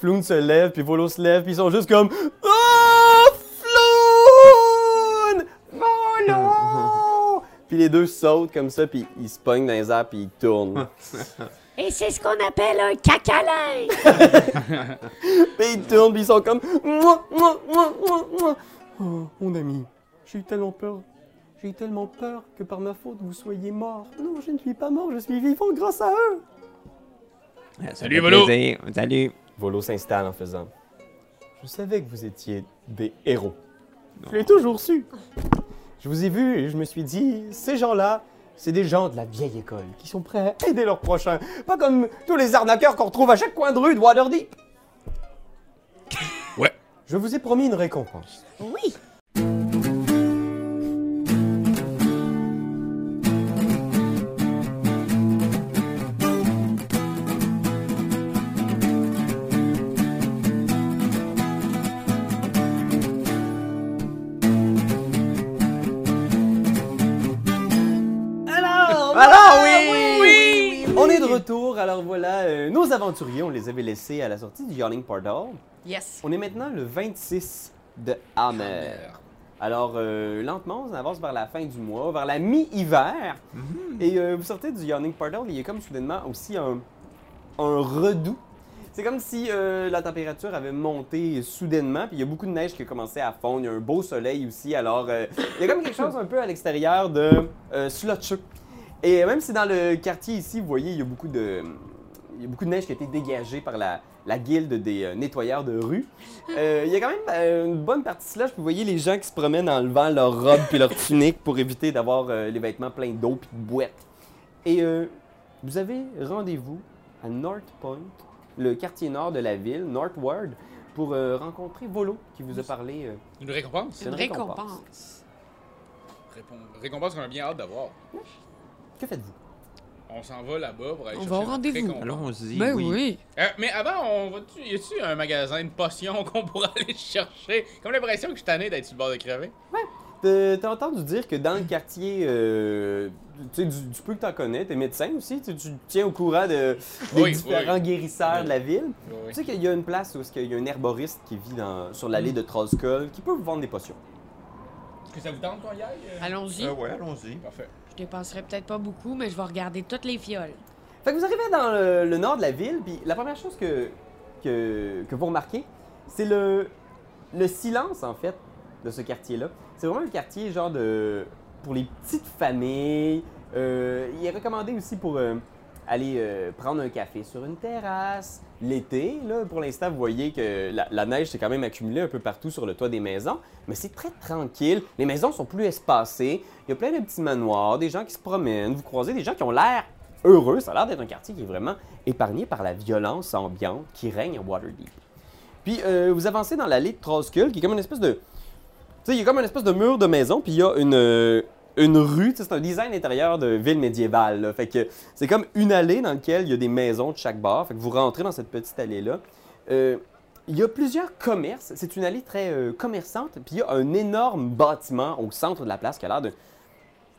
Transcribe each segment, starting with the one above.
Floun se lève, puis Volo se lève, puis ils sont juste comme Oh, Floun! Volo! puis les deux sautent comme ça, puis ils se pognent dans les airs, puis ils tournent. Et c'est ce qu'on appelle un cacalin. puis ils tournent, puis ils sont comme Mouah, mouah, mouah, mouah, mouah. Oh, mon ami, j'ai eu tellement peur. J'ai eu tellement peur que par ma faute vous soyez mort. Non, je ne suis pas mort, je suis vivant grâce à eux. Salut, Volo. Salut. Volo s'installe en faisant. Je savais que vous étiez des héros. Je l'ai toujours su. Je vous ai vu et je me suis dit, ces gens-là, c'est des gens de la vieille école qui sont prêts à aider leurs prochains. Pas comme tous les arnaqueurs qu'on retrouve à chaque coin de rue de Waterdeep. Ouais. Je vous ai promis une récompense. Oui. Alors voilà, euh, nos aventuriers, on les avait laissés à la sortie du Yawning Portal. Yes. On est maintenant le 26 de Hammer. Alors, euh, lentement, on avance vers la fin du mois, vers la mi-hiver. Et euh, vous sortez du Yawning Portal, il y a comme soudainement aussi un, un redout. C'est comme si euh, la température avait monté soudainement, puis il y a beaucoup de neige qui a commencé à fondre. Il y a un beau soleil aussi, alors euh, il y a comme quelque chose un peu à l'extérieur de euh, slotcheux. Et même si dans le quartier ici, vous voyez, il y a beaucoup de, il y a beaucoup de neige qui a été dégagée par la, la guilde des euh, nettoyeurs de rue. Euh, il y a quand même euh, une bonne partie de slush. Vous voyez les gens qui se promènent en levant leur robe puis leur tunique pour éviter d'avoir euh, les vêtements pleins d'eau puis de boîtes. Et euh, vous avez rendez-vous à North Point, le quartier nord de la ville, Northward, pour euh, rencontrer Volo qui vous a parlé. euh, Une récompense? Une Une récompense. Récompense qu'on a bien hâte d'avoir. Que faites-vous? On s'en va là-bas pour aller On chercher va au rendez-vous. Allons-y. Ben oui. Euh, mais avant, on va-tu. Y a-tu un magasin de potions qu'on pourra aller chercher? Comme l'impression que je suis tanné d'être sur le bord de crever. T'as t'as entendu dire que dans le quartier, euh, tu sais, du, du peu que t'en connais, t'es médecin aussi, tu, tiens au courant de, des Oui, différents oui. guérisseurs Oui. de la ville. Tu sais qu'il y a une place où il y a un herboriste qui vit dans, sur l'allée de Trollskull qui peut vous vendre des potions. Est-ce que ça vous tente qu'on y aille? euh? Allons-y. Ah ouais, allons-y. Parfait. Je dépenserai peut-être pas beaucoup, mais je vais regarder toutes les fioles. Fait que vous arrivez dans le, nord de la ville, puis la première chose que, que, que vous remarquez, c'est le, le silence, en fait, de ce quartier-là. C'est vraiment un quartier, genre, de pour les petites familles. Euh, il est recommandé aussi pour euh, aller euh, prendre un café sur une terrasse. L'été, là, pour l'instant, vous voyez que la, neige s'est quand même accumulée un peu partout sur le toit des maisons, mais c'est très tranquille. Les maisons sont plus espacées. Il y a plein de petits manoirs, des gens qui se promènent. Vous croisez des gens qui ont l'air heureux. Ça a l'air d'être un quartier qui est vraiment épargné par la violence ambiante qui règne à Waterdeep. Puis euh, vous avancez dans l'allée de Trollskull, qui est comme une espèce de. Tu sais, il y a comme une espèce de mur de maison, puis il y a une, euh, une rue. C'est un design intérieur de ville médiévale. Fait que c'est comme une allée dans laquelle il y a des maisons de chaque bar. Fait que vous rentrez dans cette petite allée-là. Euh, il y a plusieurs commerces. C'est une allée très euh, commerçante. Puis il y a un énorme bâtiment au centre de la place qui a l'air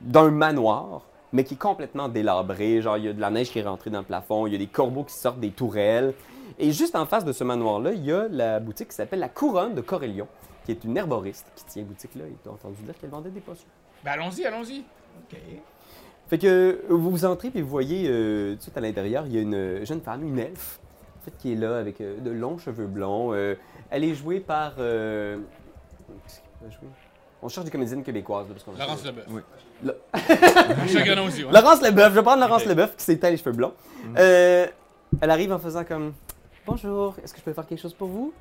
d'un manoir, mais qui est complètement délabré. Genre, il y a de la neige qui est rentrée dans le plafond, il y a des corbeaux qui sortent des tourelles. Et juste en face de ce manoir-là, il y a la boutique qui s'appelle la Couronne de Corellion, qui est une herboriste qui tient boutique là. Ils ont entendu dire qu'elle vendait des potions. Ben allons-y, allons-y. Fait que euh, vous vous entrez et vous voyez euh, tout de suite à l'intérieur, il y a une euh, jeune femme, une elfe, en fait, qui est là avec euh, de longs cheveux blonds. Euh, elle est jouée par. euh, qu'est-ce qu'il peut jouer? On cherche des comédiennes québécoises. Là, parce qu'on a- Laurence Leboeuf. Oui. Le- aussi, ouais. Laurence Leboeuf, je vais prendre Laurence Leboeuf qui s'éteint les cheveux blonds. Euh, elle arrive en faisant comme Bonjour, est-ce que je peux faire quelque chose pour vous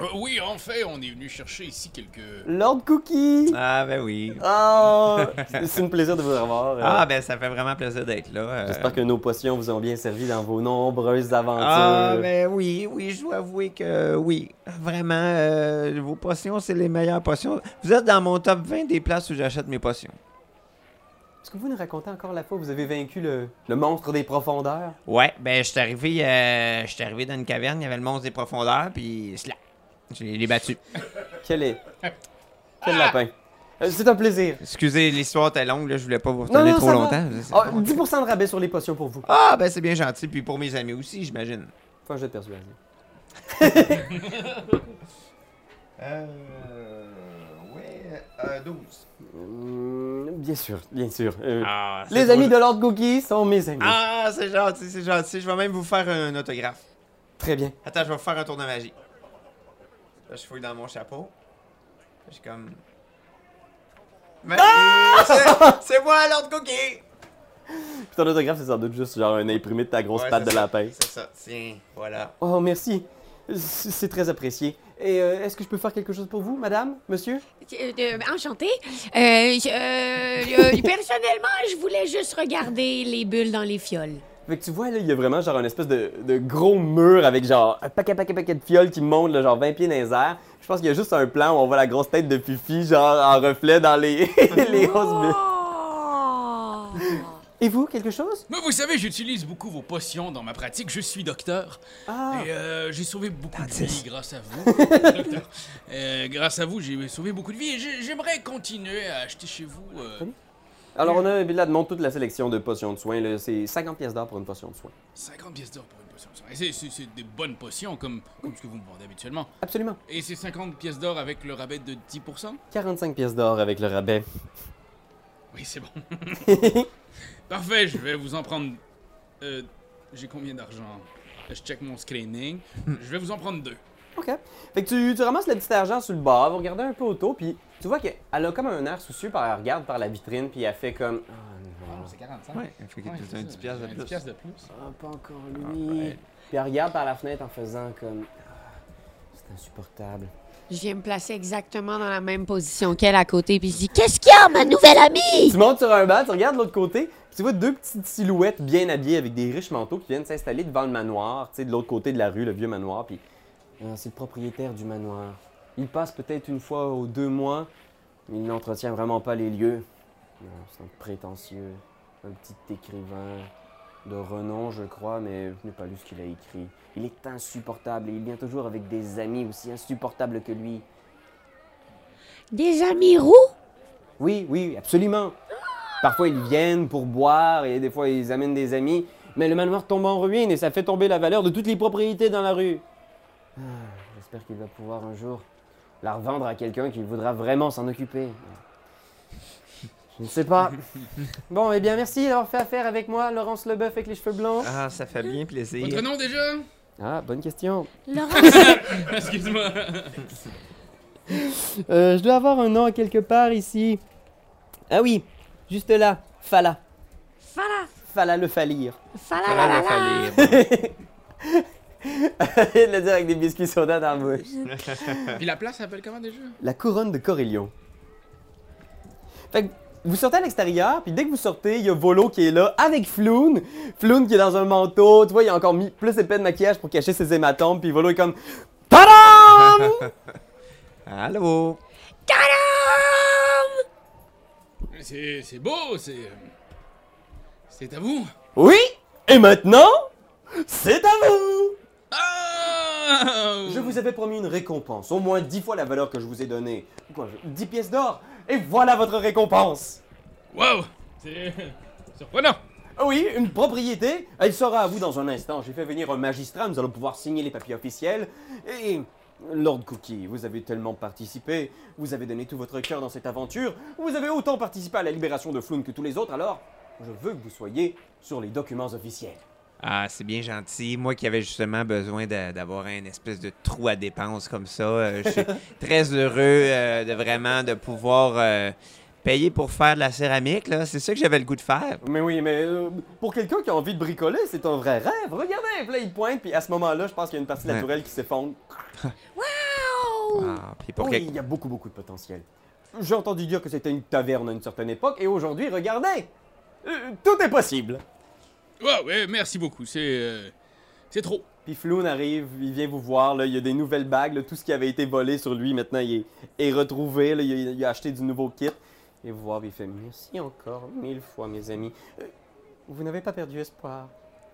Euh, oui, en fait, on est venu chercher ici quelques. Lord Cookie Ah ben oui. Oh C'est un plaisir de vous revoir. euh. Ah ben ça fait vraiment plaisir d'être là. euh. J'espère que nos potions vous ont bien servi dans vos nombreuses aventures. Ah ben oui, oui, je dois avouer que oui. Vraiment, euh, vos potions, c'est les meilleures potions. Vous êtes dans mon top 20 des places où j'achète mes potions. Est-ce que vous nous racontez encore la fois où vous avez vaincu le, le monstre des profondeurs? Ouais, ben je suis arrivé, euh, je suis arrivé dans une caverne, il y avait le monstre des profondeurs, puis cela, je l'ai battu. Quel est? Quel lapin? Euh, C'est un plaisir. Excusez, l'histoire était longue, là, je voulais pas vous retenir non, trop longtemps. Ah, 10% de rabais sur les potions pour vous. Ah, ben c'est bien gentil, puis pour mes amis aussi, j'imagine. Faut un jet de persuasion. Euh. Ouais. Euh, 12. Hum, bien sûr, bien sûr. Euh, Ah, les amis de Lord Cookie sont mes amis. Ah, c'est gentil, c'est gentil. Je vais même vous faire un autographe. Très bien. Attends, je vais vous faire un tour de magie. Là, je fouille dans mon chapeau. Je suis comme. Mais c'est- c'est moi, Lord Cookie! Puis ton autographe, c'est sans doute juste genre un imprimé de ta grosse Ouais, patte de ça. lapin. C'est ça, tiens, voilà. Oh, merci. C'est très apprécié. Et euh, est-ce que je peux faire quelque chose pour vous, madame, monsieur? Euh, euh, enchanté. Je- euh, euh, personnellement, je voulais juste regarder les bulles dans les fioles. Fait que tu vois, là, il y a vraiment genre un espèce de, de gros mur avec genre un paquet, paquet, paquet de fioles qui montent, là, genre 20 pieds dans les airs. Je pense qu'il y a juste un plan où on voit la grosse tête de Fifi, genre en reflet dans les, les hausses! Et vous, quelque chose? Moi, vous savez, j'utilise beaucoup vos potions dans ma pratique. Je suis docteur. Ah, Et euh, j'ai sauvé beaucoup de vies grâce à vous. Docteur. Euh, grâce à vous, j'ai sauvé beaucoup de vies et j'ai- j'aimerais continuer à acheter chez vous. euh, alors on a là montre toute la sélection de potions de soins. C'est 50 pièces d'or pour une potion de soins. 50 pièces d'or pour une potion. Et c'est- C'est c'est des bonnes potions comme, comme ce que vous me vendez habituellement. Absolument. Et c'est 50 pièces d'or avec le rabais de 10%? 45 pièces d'or avec le rabais. Oui, c'est bon. Parfait, je vais vous en prendre. Euh, J'ai combien d'argent? Je check mon screening. Je vais vous en prendre deux. OK. Fait que tu, tu ramasses le petit argent sur le bord, vous regardez un peu autour, puis tu vois qu'elle a comme un air soucieux, puis elle regarde par la vitrine, puis elle fait comme... Ah non, c'est 45. Ouais, il faut Ouais, tu c'est un ça, 10 piastres de un plus. 10 piastres de plus. ah, pas encore lui. Puis elle regarde par la fenêtre en faisant comme... Ah, c'est insupportable. Je viens me placer exactement dans la même position qu'elle à côté, puis je dis Qu'est-ce qu'il y a, ma nouvelle amie? Tu montes sur un banc, tu regardes de l'autre côté, puis tu vois deux petites silhouettes bien habillées avec des riches manteaux qui viennent s'installer devant le manoir, tu sais, de l'autre côté de la rue, le vieux manoir, puis ah, c'est le propriétaire du manoir. Il passe peut-être une fois aux deux mois, mais il n'entretient vraiment pas les lieux. Ah, C'est un prétentieux, un petit écrivain de renom, je crois, mais je n'ai pas lu ce qu'il a écrit. Il est insupportable et il vient toujours avec des amis aussi insupportables que lui. Des amis roux? Oui, oui, absolument. Parfois, ils viennent pour boire et des fois, ils amènent des amis. Mais le manoir tombe en ruine et ça fait tomber la valeur de toutes les propriétés dans la rue. Ah, J'espère qu'il va pouvoir un jour la revendre à quelqu'un qui voudra vraiment s'en occuper. Je ne sais pas. Bon, eh bien, merci d'avoir fait affaire avec moi, Laurence Leboeuf avec les cheveux blonds. Ah, ça fait bien plaisir. Votre nom déjà? Ah, bonne question. Laurence, Excuse-moi. Euh, je dois avoir un nom quelque part ici. Ah oui, juste là. Fala. Fala, Fala le falir. fala, Ça la, va la, le la. Il de le dire avec des biscuits soda dans la bouche. Puis la place s'appelle comment déjà? La couronne de Corélion. Fait que vous sortez à l'extérieur, puis dès que vous sortez, il y a Volo qui est là avec Floun. Floun qui est dans un manteau. Tu vois, il a encore mis plus épais de maquillage pour cacher ses hématomes, puis Volo est comme TADAM! Allô? C'est c'est beau, c'est. C'est à vous. Oui! Et maintenant, c'est à vous! Ah! Je vous avais promis une récompense, au moins 10 fois la valeur que je vous ai donnée. Quoi, 10 pièces d'or? Et voilà votre récompense! Wow! C'est surprenant. Oui, une propriété. Elle sera à vous dans un instant. J'ai fait venir un magistrat. Nous allons pouvoir signer les papiers officiels. Et Lord Cookie, vous avez tellement participé. Vous avez donné tout votre cœur dans cette aventure. Vous avez autant participé à la libération de Floun que tous les autres. Alors, je veux que vous soyez sur les documents officiels. Ah, c'est bien gentil. Moi qui avais justement besoin d'avoir un espèce de trou à dépenses comme ça, euh, je suis très heureux euh, de vraiment de pouvoir euh, payer pour faire de la céramique. là. C'est ça que j'avais le goût de faire. Mais oui, mais euh, pour quelqu'un qui a envie de bricoler, c'est un vrai rêve. Regardez, là, il pointe, puis à ce moment-là, je pense qu'il y a une partie de la Ouais. tourelle qui s'effondre. Oh! Ah, puis pour oui, quel- il y a beaucoup, beaucoup de potentiel. J'ai entendu dire que c'était une taverne à une certaine époque, et aujourd'hui, regardez, euh, tout est possible. Wow, ouais, merci beaucoup. C'est. euh, C'est trop. Puis Floun arrive, il vient vous voir, là, il y a des nouvelles bagues, là, tout ce qui avait été volé sur lui, maintenant, il est, est retrouvé, là, il, a, il a acheté du nouveau kit. Et vous voir, il fait merci encore, mille fois, mes amis. Euh, vous n'avez pas perdu espoir.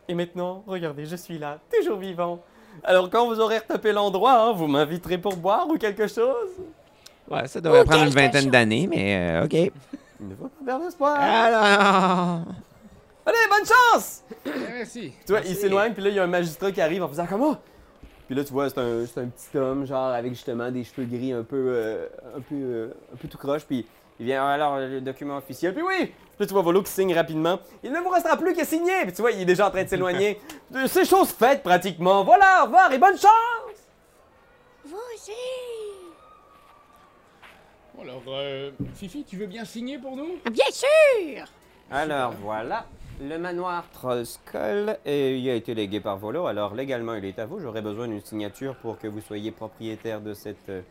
Et maintenant, regardez, je suis là, toujours vivant. Alors quand vous aurez retapé l'endroit, hein, vous m'inviterez pour boire ou quelque chose? Ouais, ça devrait Oh, prendre une vingtaine d'années, mais euh, OK. Il ne faut pas perdre espoir. Alors... Allez, bonne chance! Eh, Merci. Tu vois, il s'éloigne, puis là, il y a un magistrat qui arrive en faisant comme oh! Puis là, tu vois, c'est un, c'est un petit homme, genre, avec justement des cheveux gris un peu, euh, un peu, euh, un peu tout croche, puis il vient, alors, le document officiel, puis oui! Puis là, tu vois Volo qui signe rapidement. Il ne vous restera plus qu'à signer! Puis tu vois, il est déjà en train de s'éloigner. C'est chose faite, pratiquement. Voilà, au revoir et bonne chance! Vous aussi. Bon, alors, euh, Fifi, tu veux bien signer pour nous? Ah, Bien sûr. Alors, voilà. Le manoir Trollskull, et il a été légué par Volo, alors légalement, il est à vous. J'aurais besoin d'une signature pour que vous soyez propriétaire de cet euh,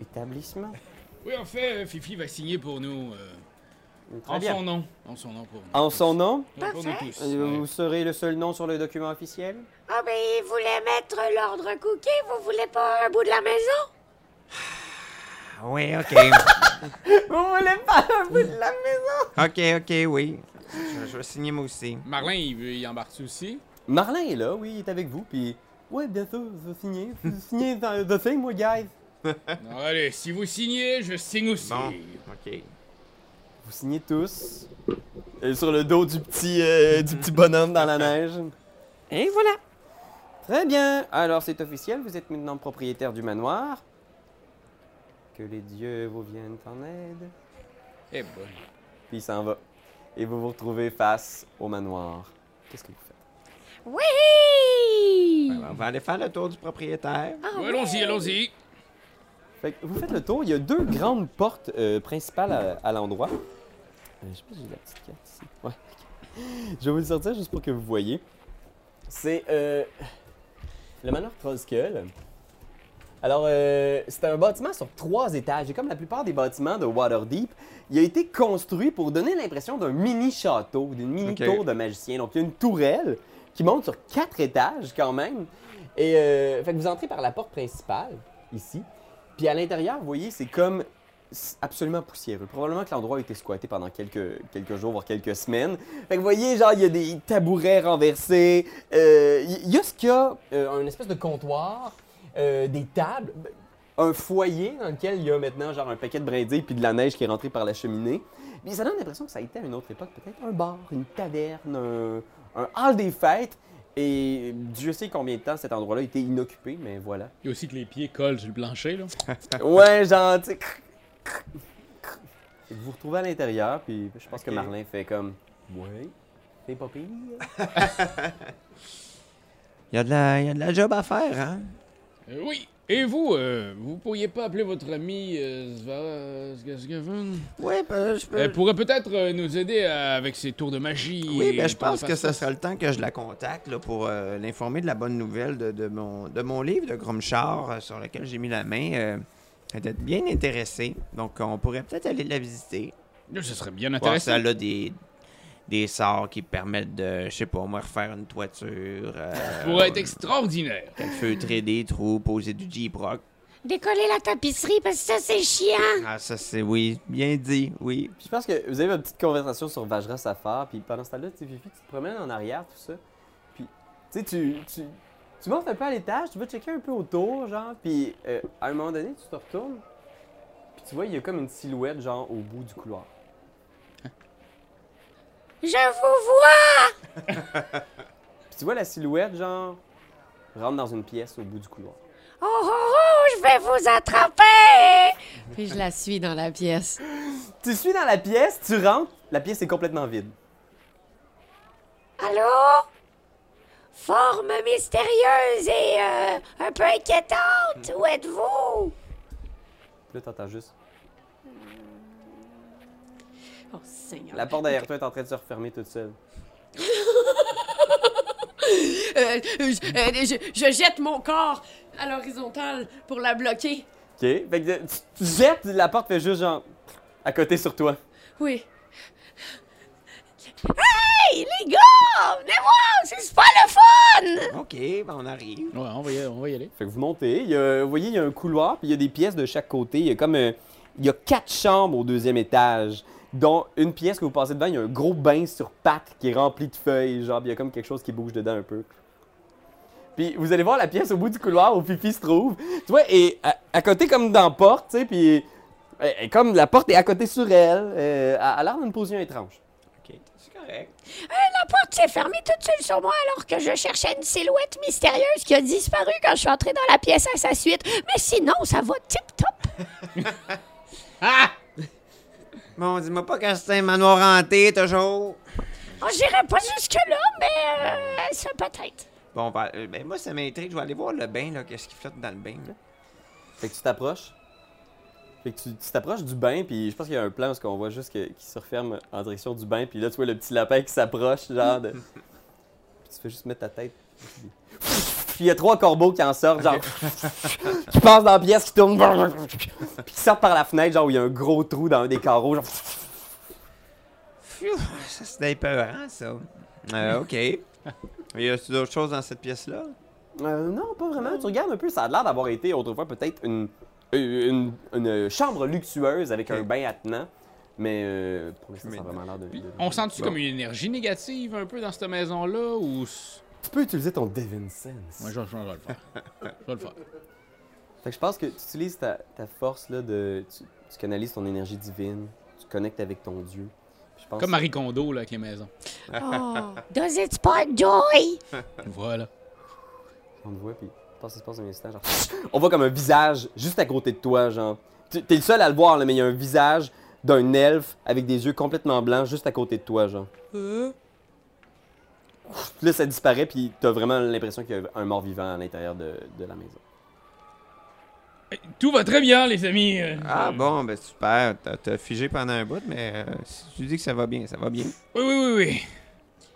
établissement. Oui, en fait, Fifi va signer pour nous. euh, Très en bien. son nom. En son nom pour nous. En son nom, Non, pour nous Parfait. tous. ouais. vous serez le seul nom sur le document officiel? Ah, ben, il voulait mettre l'ordre cookie. Vous voulez pas un bout de la maison? Oui, OK. Vous voulez pas un bout de la maison? OK, OK, oui. Je, je vais signer moi aussi. Marlin, il, veut- il embarque aussi? Marlin est là, oui, il est avec vous, puis... Ouais, bien sûr, je vais signer. Je vais signer dans The Thing, moi, guys. Non, allez, si vous signez, je signe aussi. Bon, OK. Vous signez tous. Et sur le dos du petit, euh, du petit bonhomme dans la neige. Et voilà. Très bien. Alors, c'est officiel, vous êtes maintenant propriétaire du manoir. Que les dieux vous viennent en aide. Eh bon. Puis il s'en va. Et vous vous retrouvez face au manoir. Qu'est-ce que vous faites? Oui. On va aller faire le tour du propriétaire. Ah, Ouais, allons-y, allons-y. Fait que vous faites le tour. Il y a deux grandes portes euh, principales à, à l'endroit. Euh, je sais pas si j'ai la petite carte ici. Ouais. ok. Je vais vous le sortir juste pour que vous voyez. C'est euh, le manoir Trollskull. Alors, euh, c'est un bâtiment sur trois étages. Et comme la plupart des bâtiments de Waterdeep, il a été construit pour donner l'impression d'un mini château, d'une mini tour de magicien. Donc, il y a une tourelle qui monte sur quatre étages quand même. Et euh, fait que vous entrez par la porte principale, ici. Puis à l'intérieur, vous voyez, c'est comme absolument poussiéreux. Probablement que l'endroit a été squatté pendant quelques, quelques jours, voire quelques semaines. Fait que vous voyez, genre, il y a des tabourets renversés. euh, Il y a ce qu'il y a, euh, un espèce de comptoir, euh, des tables, un foyer dans lequel il y a maintenant, genre, un paquet de brindilles puis de la neige qui est rentrée par la cheminée. Mais ça donne l'impression que ça a été à une autre époque, peut-être un bar, une taverne, un, un hall des fêtes. Et Dieu sait combien de temps cet endroit-là était inoccupé, mais voilà. Il y a aussi que les pieds collent sur le plancher, là. Ouais, genre, tu sais. Vous vous retrouvez à l'intérieur, puis je pense que. Marlin fait comme. Ouais, c'est pas pire. Il y, a de la, il y a de la job à faire, hein? Euh, oui. Et vous, euh, vous pourriez pas appeler votre ami euh, Oui, ben, je peux... Elle pourrait peut-être euh, nous aider à- avec ses tours de magie. Oui, ben, je pense que ce sera le temps que je la contacte là, pour l'informer de la bonne nouvelle de, de mon, de mon livre de Gromchar sur lequel j'ai mis la main. Elle est bien intéressée, donc on pourrait peut-être aller la visiter. Ce serait bien intéressant. elle a des, des sorts qui permettent de, je sais pas, moi, refaire une toiture. Euh, pourrait être extraordinaire. Feutrer des trous, poser du J-Proc. Décoller la tapisserie parce que ça, c'est chiant. Ah, ça c'est, oui, bien dit, oui. Puis je pense que vous avez une petite conversation sur Vajra Safar, puis pendant ce temps-là, tu Fifi, tu te promènes en arrière, tout ça. Puis, tu sais, tu, tu, tu montes un peu à l'étage, tu vas checker un peu autour, genre, puis euh, à un moment donné, tu te retournes, puis tu vois, il y a comme une silhouette, genre, au bout du couloir. Je vous vois. Puis tu vois la silhouette, genre, rentre dans une pièce au bout du couloir. Oh, oh, oh, je vais vous attraper. Puis je la suis dans la pièce. Tu suis dans la pièce, tu rentres, la pièce est complètement vide. Allô? Forme mystérieuse et euh, un peu inquiétante. Où êtes-vous? Là, t'entends juste. Oh, Seigneur. La porte derrière toi est en train de se refermer toute seule. Euh, je, euh, je- je jette mon corps à l'horizontale pour la bloquer. OK? Fait que tu, tu jettes, la porte fait juste, genre, à côté sur toi. Oui. Hey, les gars! Venez voir! C'est super le fun! OK, ben on arrive. Ouais, on va y, on va y aller. Fait que vous montez, il y a- vous voyez, il y a un couloir, puis il y a des pièces de chaque côté. Il y a comme un- il y a quatre chambres au deuxième étage, dont une pièce que vous passez devant, il y a un gros bain sur pattes qui est rempli de feuilles, genre, il y a comme quelque chose qui bouge dedans un peu. Puis vous allez voir la pièce au bout du couloir où Fifi se trouve. Tu vois, et à, à côté comme dans la porte, tu sais, puis elle- elle- comme la porte est à côté sur elle, euh, elle elle a l'air d'une position étrange. Ok, c'est correct. La porte s'est fermée toute seule sur moi alors que je cherchais une silhouette mystérieuse qui a disparu quand je suis entrée dans la pièce à sa suite. Mais sinon, ça va tip-top. Ah! Bon, dis-moi pas que c'est un manoir hanté, toujours. On j'irai pas jusque-là, mais euh, ça peut-être. Bon, ben, euh, ben, moi, ça m'intrigue. Je vais aller voir le bain, là. Qu'est-ce qui flotte dans le bain, là. Fait que tu t'approches. Fait que tu tu t'approches du bain, puis je pense qu'il y a un plan parce qu'on voit juste que- qu'il se referme en direction du bain, puis là tu vois le petit lapin qui s'approche, genre de. Puis tu fais juste mettre ta tête. Puis il y a trois corbeaux qui en sortent, genre. qui passent dans la pièce, qui tournent. Puis qui sortent par la fenêtre, genre où il y a un gros trou dans un des carreaux, genre. Ça, c'est épeurant, ça. Euh, OK. Y a-tu d'autres choses dans cette pièce-là? Euh, non, pas vraiment. Tu regardes un peu, ça a l'air d'avoir été autrefois peut-être une, une, une chambre luxueuse avec un bain attenant. Mais euh, pour l'instant, ça a vraiment l'air de. Puis, de- on sent-tu Bon. comme une énergie négative un peu dans cette maison-là ou. Tu peux utiliser ton Devin Sense. Ouais, je, je- je vais le faire. Je vais le faire. Fait que je pense que tu utilises ta, ta force là de. Tu, tu canalises ton énergie divine, tu connectes avec ton Dieu. Puis Je pense Comme Marie Kondo là, avec les maisons. Oh, does it spark joy? Voilà. On te voit, puis pense que se passe un instant. Genre, on voit comme un visage juste à côté de toi, genre. Tu- T'es le seul à le voir, là, mais il y a un visage d'un elfe avec des yeux complètement blancs juste à côté de toi, genre. Puis là, ça disparaît, puis t'as vraiment l'impression qu'il y a un mort-vivant à l'intérieur de, de la maison. Tout va très bien, les amis. euh, Ah euh, bon, ben super. T'as- figé pendant un bout, mais euh, si tu dis que ça va bien, ça va bien. Oui, oui, oui, oui.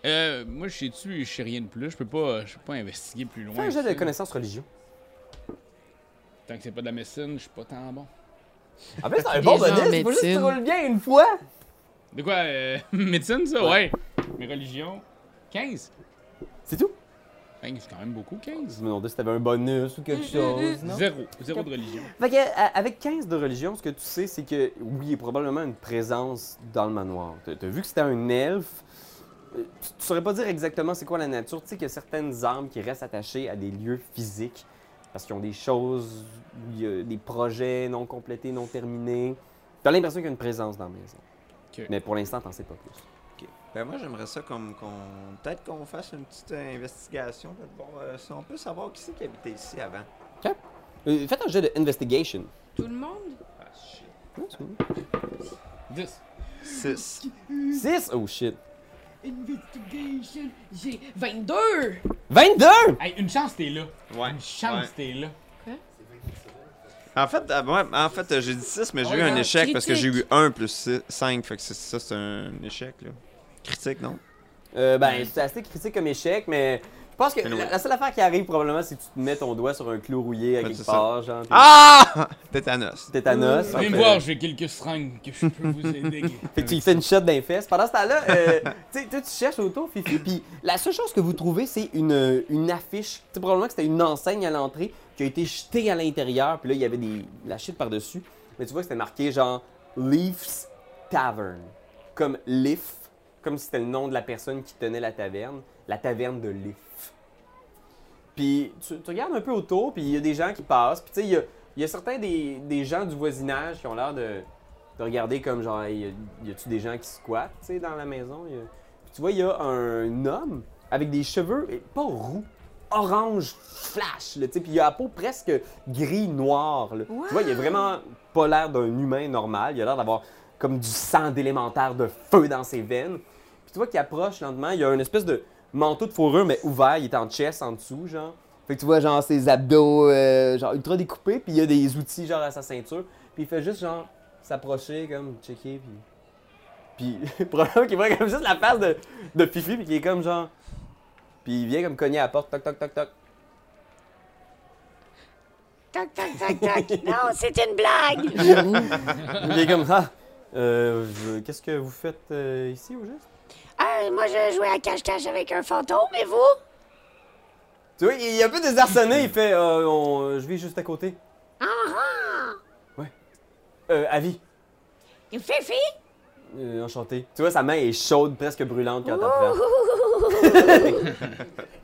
Euh, moi, je sais dessus, je sais rien de plus. Je peux pas, je peux pas investiguer plus loin. Fais un jet de ça. connaissance religion. Tant que c'est pas de la médecine, je suis pas tant bon. En plus, c'est un bon bonus, faut juste que tu roules bien une fois. De quoi euh, Médecine, ça? Ouais. Mais religion 15 C'est tout? Ben, c'est quand même beaucoup, 15. Je me demandais si t'avais un bonus ou quelque chose. non? Zéro. Zéro de religion. Fait que, euh, avec 15 de religion, ce que tu sais, c'est que oui, il y a probablement une présence dans le manoir. T'as as vu que c'était un elfe. Euh, Tu, tu saurais pas dire exactement c'est quoi la nature. Tu sais qu'il y a certaines armes qui restent attachées à des lieux physiques parce qu'ils ont des choses, où il y a des projets non complétés, non terminés. T'as l'impression qu'il y a une présence dans la maison. Ok. Mais pour l'instant, t'en sais pas plus. Ben moi, j'aimerais ça comme qu'on... Peut-être qu'on fasse une petite euh, investigation. euh, si on peut savoir qui c'est qui habitait ici avant. Euh, faites un jeu de investigation. Tout le monde? Ah, shit. Non, c'est bon. 10. 6. 6? Oh shit. Investigation, j'ai 22! 22! Hey, une chance, t'es là. Ouais. Une chance, t'es là. En fait, euh, ouais, en fait euh, j'ai dit 6, mais j'ai Oh, eu un échec parce que j'ai eu critique. 1 plus 5. Fait que c'est- ça, c'est un échec, là. Critique, non? Euh, ben, c'est assez critique comme échec, mais je pense que la, la seule affaire qui arrive probablement, c'est que tu te mets ton doigt sur un clou rouillé à quelque part, genre. Ah! Tétanos. Tétanos. Venez me voir, j'ai quelques seringues que je peux vous aider. Fait que tu lui fais une shot d'un fesses. Pendant ce temps-là, euh, tu tu cherches autour, Fifi, puis la seule chose que vous trouvez, c'est une, une affiche. Tu sais, probablement que c'était une enseigne à l'entrée qui a été jetée à l'intérieur, puis là, il y avait des, la shit par-dessus. Mais tu vois que c'était marqué genre Leaf's Tavern. Comme Leaf, comme si c'était le nom de la personne qui tenait la taverne. La taverne de Leaf. Puis tu, tu regardes un peu autour, puis il y a des gens qui passent. Puis tu sais, il y a, il y a certains des, des gens du voisinage qui ont l'air de, de regarder comme genre, y a-tu des gens qui squattent, tu sais, dans la maison? Y a- Puis tu vois, il y a un homme avec des cheveux, pas roux, orange flash, là, tu sais, puis il a la peau presque gris-noir. Tu vois, il a vraiment pas l'air d'un humain normal. Il a l'air d'avoir comme du sang d'élémentaire de feu dans ses veines. Puis tu vois qu'il approche lentement, il y a une espèce de manteau de fourrure, mais ouvert, il est en chest en dessous, genre. Fait que tu vois, genre, ses abdos, euh, genre, ultra découpés, puis il y a des outils, genre, à sa ceinture. Puis il fait juste, genre, s'approcher, comme, checker, puis. Puis, probablement qu'il voit comme juste la face de, de Fifi, puis qu'il est comme, genre. Puis il vient comme cogner à la porte, toc, toc, toc, toc. Toc, toc, toc, toc. Non, c'est une blague! Il est comme, ah, euh, qu'est-ce que vous faites euh, ici, au juste? Ah, moi, je jouais à cache-cache avec un fantôme, et vous? Tu vois, il est un peu désarçonné, il fait, euh, on- je vis juste à côté. Ah ah! Euh, Avi, Fifi? euh, enchanté. Tu vois, sa main est chaude, presque brûlante quand t'apprends. Ouh!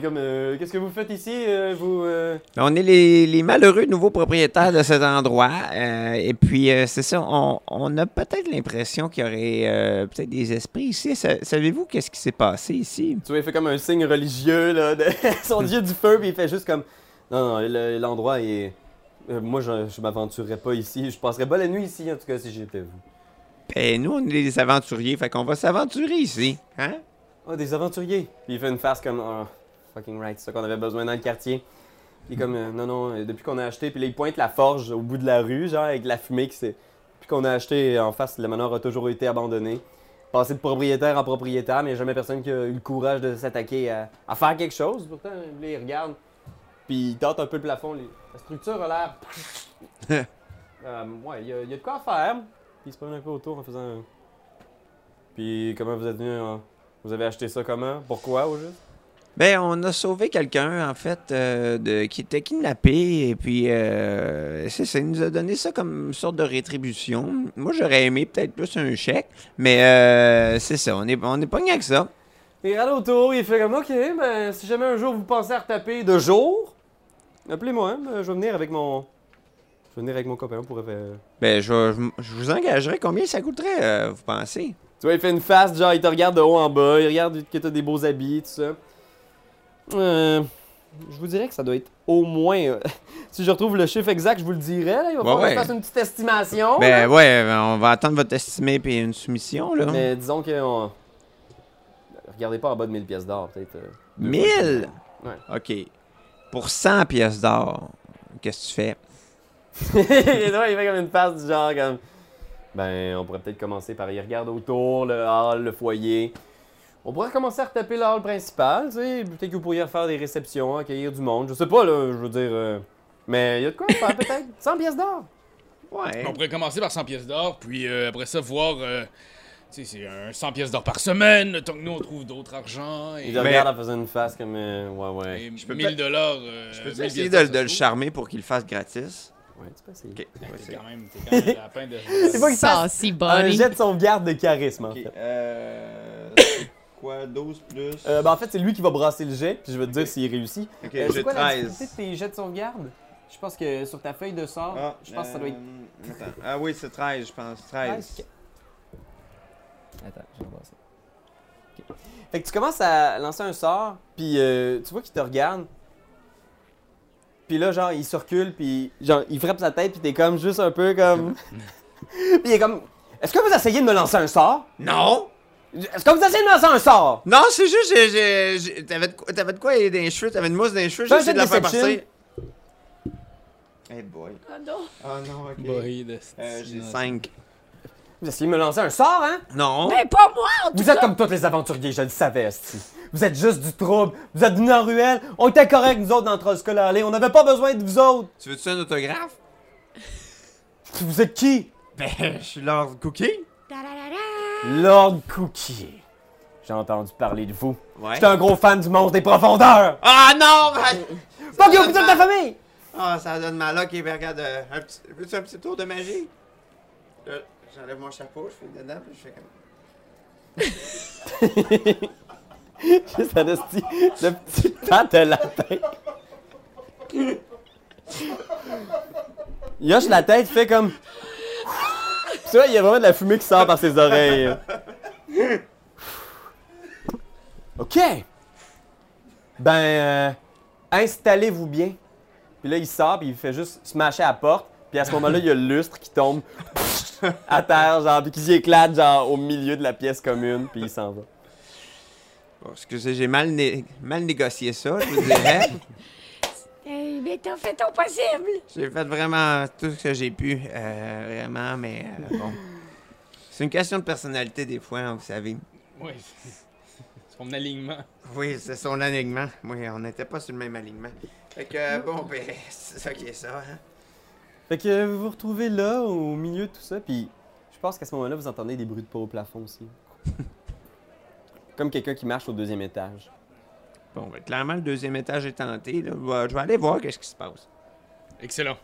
Comme, euh, qu'est-ce que vous faites ici? euh, vous. euh? On est les, les malheureux nouveaux propriétaires de cet endroit. et puis, euh, c'est ça, on, on a peut-être l'impression qu'il y aurait peut-être des esprits ici. Sa- Savez-vous qu'est-ce qui s'est passé ici? Tu vois, il fait comme un signe religieux, là, de son dieu du feu, puis il fait juste comme. Non, non, le- l'endroit est. moi, je, je m'aventurerais pas ici. Je passerais pas la nuit ici, en tout cas, si j'étais vous. Ben, nous, on est des aventuriers, fait qu'on va s'aventurer ici. Hein? Ah, des aventuriers. Puis il fait une face comme. Ah, fucking right, c'est ça qu'on avait besoin dans le quartier. Est comme. euh, non, non, euh, depuis qu'on a acheté. Puis là, il pointe la forge au bout de la rue, genre, avec la fumée qui s'est. Depuis qu'on a acheté en face, le manoir a toujours été abandonné. Passé de propriétaire en propriétaire, mais il n'y a jamais personne qui a eu le courage de s'attaquer à, à faire quelque chose. Pourtant, là, il regarde. Puis il tente un peu le plafond. les- La structure a l'air. Euh, ouais, il y, a- il y a de quoi faire. Puis il se promène un peu autour en faisant. Puis comment vous êtes venu en- Vous avez acheté ça comment? Pourquoi au juste? Ben, on a sauvé quelqu'un, en fait, euh, de, qui était kidnappé, et puis euh, c'est ça, il nous a donné ça comme une sorte de rétribution. Moi, j'aurais aimé peut-être plus un chèque, mais euh, c'est ça, on est, on est pogné avec ça. Il regarde autour, il fait comme Ok, ben si jamais un jour vous pensez à retaper de jour, appelez-moi. hein, Je vais venir avec mon. Je vais venir avec mon copain, faire. Ben, je, je je vous engagerai. Combien ça coûterait, euh, vous pensez? Tu vois, il fait une face, genre, il te regarde de haut en bas, il regarde que t'as des beaux habits, tout ça. Euh, je vous dirais que ça doit être au moins. euh, si je retrouve le chiffre exact, je vous le dirais, là. Il va falloir ouais. je fasse une petite estimation. Ben, là. ouais, ben, on va attendre votre estimé puis une soumission, là. Mais disons que. on- Regardez pas en bas de 1000 pièces d'or, peut-être. euh, deux 1000? Ouais. OK. Pour 100 pièces d'or, qu'est-ce que tu fais? Et il fait comme une face du genre comme. Ben, on pourrait peut-être commencer par y regarder autour, le hall, le foyer. On pourrait commencer à retaper le hall principal, tu sais. Peut-être que vous pourriez faire des réceptions, accueillir du monde. Je sais pas, là, je veux dire. euh, Mais il y a de quoi faire peut-être? 100 pièces d'or? Ouais. On pourrait commencer par 100 pièces d'or, puis euh, après ça, voir. euh, tu sais, c'est un 100 pièces d'or par semaine, temps que nous on trouve d'autres argent. Et, Il regarde en faisant une face comme. euh, ouais, ouais. Je peux 1000 dollars. Je peux 1000 essayer de, de le charmer pour qu'il le fasse gratis? Ouais, tu peux essayer. OK. on va trouve. essayer. T'es quand même, t'es quand même à la peine de. C'est pas qu'il fasse Saucy un jet de sauvegarde de charisme, en fait. Euh. Quoi, 12 plus? Euh, ben, en fait, c'est lui qui va brasser le jet, puis je vais te dire s'il réussit. OK, Euh, c'est j'ai quoi la 13. difficulté de tes jets de sauvegarde? Je pense que sur ta feuille de sort, Ah, je pense que ça doit être. euh, attends. Ah oui, c'est 13, je pense. 13. Ok. Attends, je vais. Ok. Fait que tu commences à lancer un sort, puis euh, tu vois qu'il te regarde. Puis là, genre, il se recule, puis genre, il frappe sa tête, puis t'es comme juste un peu comme. puis il est comme. Est-ce que vous essayez de me lancer un sort? Non! Est-ce que vous essayez de me lancer un sort? Non, c'est juste, j'ai- j'ai- j'ai- t'avais de, quoi- t'avais de quoi dans les cheveux? T'avais une mousse dans les cheveux? J'ai essayé de la faire passer. Hey boy. Ah non. Oh non, ok. Boy, de Euh, j'ai non. 5. Vous essayez de me lancer un sort, hein? Non! Mais pas moi, en tout Vous êtes comme tous les aventuriers, je le savais, esti. Vous êtes juste du trouble. Vous êtes en ruelle. On était corrects, nous autres, dans Trollskull Alley. On n'avait pas besoin de vous autres. Tu veux-tu un autographe? Vous êtes qui? Ben, je suis Lord Cookie. Lord Cookie. J'ai entendu parler de vous. Ouais. J'étais un gros fan du monstre des profondeurs. Ah non! ben- Fuck you, vous de ta famille! Ah, ça donne mal. Ok, ben regarde, euh, un petit, veux-tu un petit tour de magie? Là, j'enlève mon chapeau, je fais dedans, puis je fais comme... Juste un esti, le petit tas de lapin. La tête, fait comme. Puis tu vois, il y a vraiment de la fumée qui sort par ses oreilles. OK. Ben, euh, installez-vous bien. Puis là, il sort, puis il fait juste smasher à la porte. Puis à ce moment-là, il y a le lustre qui tombe à terre, genre, puis qui s'y éclate, genre, au milieu de la pièce commune, puis il s'en va. Bon, excusez, j'ai mal, né- mal négocié ça, je vous dirais. Eh, mais t'as fait ton possible. j'ai fait vraiment tout ce que j'ai pu, euh, vraiment, mais euh, bon. C'est une question de personnalité des fois, hein, vous savez. Oui, mon alignement. Oui, c'est son alignement. Oui, on n'était pas sur le même alignement. Fait que, euh, bon, ben, c'est ça qui est ça, hein. Fait que euh, vous vous retrouvez là, au milieu de tout ça, puis je pense qu'à ce moment-là, vous entendez des bruits de pas au plafond aussi. Comme quelqu'un qui marche au deuxième étage. Bon, ben, clairement, le deuxième étage est tenté, là. Je vais- aller voir qu'est-ce qui se passe. Excellent.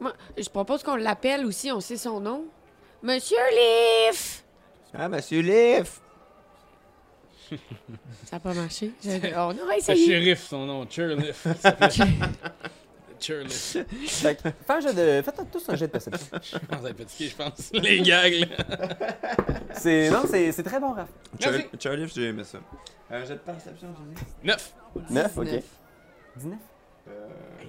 Moi, je propose qu'on l'appelle aussi, on sait son nom. Monsieur Leaf! Ah, monsieur Leaf! Ça n'a pas marché. Je- On aurait Le essayé. shérif, son nom. il s'appelle. Churliff. Fait que, fais un jet de, faites tous un jet de perception. Je pense à être fatigué, je pense. Les gags, là. C'est, non, c'est, c'est très bon, Raph. Merci. Charlie, j'ai aimé ça. Un jet de perception, tu dis? Neuf. 9, ok. 19. 19.